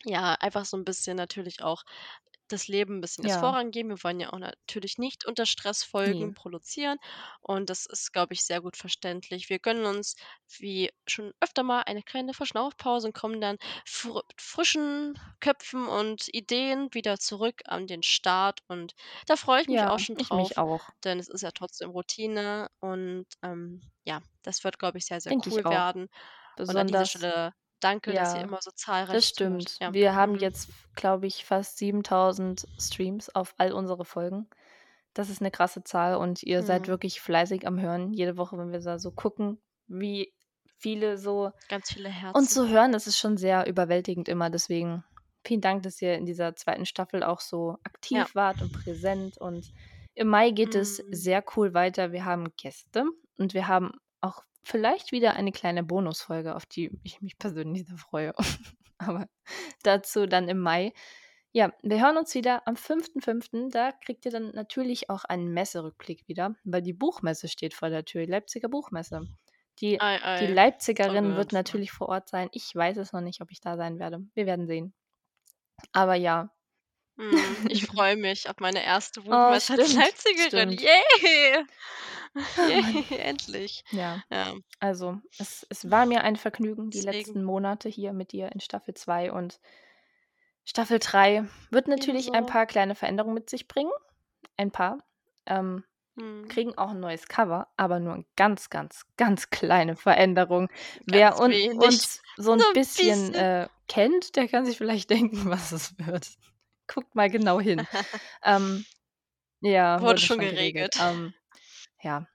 ja, einfach so 'n bisschen natürlich auch das Leben 'n bisschen Ja. vorangehen. Wir wollen ja auch natürlich nicht unter Stress Folgen Ne. produzieren und das ist, glaube ich, sehr gut verständlich. Wir gönnen uns wie schon öfter mal eine kleine Verschnaufpause und kommen dann fr frischen Köpfen und Ideen wieder zurück an den Start und da freue ich mich Ja, auch schon ich mich drauf, auch. denn es ist ja trotzdem Routine und, ähm, ja, das wird, glaube ich, sehr, sehr Denke ich cool werden. Und an dieser Besonders Stelle danke, dass ihr ja, immer so zahlreich das zuhört. stimmt. Ja, Wir haben mhm. jetzt, glaube ich, fast 7.000 Streams auf all unsere Folgen. Das ist 'ne krasse Zahl und ihr seid Mhm. wirklich fleißig am Hören. Jede Woche, wenn wir da so gucken, wie viele so Ganz viele uns Herzen. so hören, das ist schon sehr überwältigend immer. Deswegen vielen Dank, dass ihr in dieser 2. Staffel auch so Ja. aktiv wart und präsent und im Mai geht es Mhm. sehr cool weiter. Wir haben Gäste und wir haben auch vielleicht wieder eine kleine Bonusfolge, auf die ich mich persönlich sehr freue. [laughs] Aber dazu dann im Mai. Ja, wir hören uns wieder am 5.5. Da kriegt ihr dann natürlich auch einen Messerückblick wieder, weil die Buchmesse steht vor der Tür, die Leipziger Buchmesse. Die Ei, die ei, Leipzigerin wird natürlich vor Ort sein. Ich weiß es noch nicht, ob ich da sein werde. Wir werden sehen. Aber ja. Mhm, ich [laughs] freue mich auf meine 1. Oh, Buchmesse als stimmt, Leipzigerin. stimmt. Yay! Ah, [laughs] Yay, Mann. [laughs] endlich. Ja, Ja. also es es war mir ein Vergnügen, die Deswegen. letzten Monate hier mit dir in Staffel 2 und Staffel 3 wird natürlich ein paar kleine Veränderungen mit sich bringen. Ein paar. Ähm, Mhm. kriegen auch 'n neues Cover, aber nur 'n ganz, ganz, ganz kleine Veränderung. Wer Ganz un wenig, uns so 'n nur 'n bisschen, bisschen. äh, kennt, der kann sich vielleicht denken, was es wird. Guckt mal genau hin. [laughs] Ähm, ja, Wurde wurde schon schon geregelt. geregelt. Ähm, ja,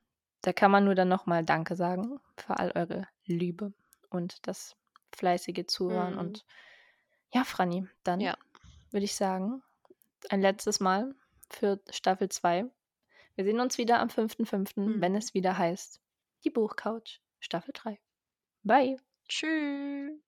da kann man nur dann noch mal Danke sagen für all eure Liebe und das fleißige Zuhören Mhm. und ja, Franni, dann Ja. würde ich sagen, ein letztes Mal für Staffel 2. Wir sehen uns wieder am 5.5., wenn Mhm. es wieder heißt: „Die Buchcouch Staffel 3“. Bye. Tschü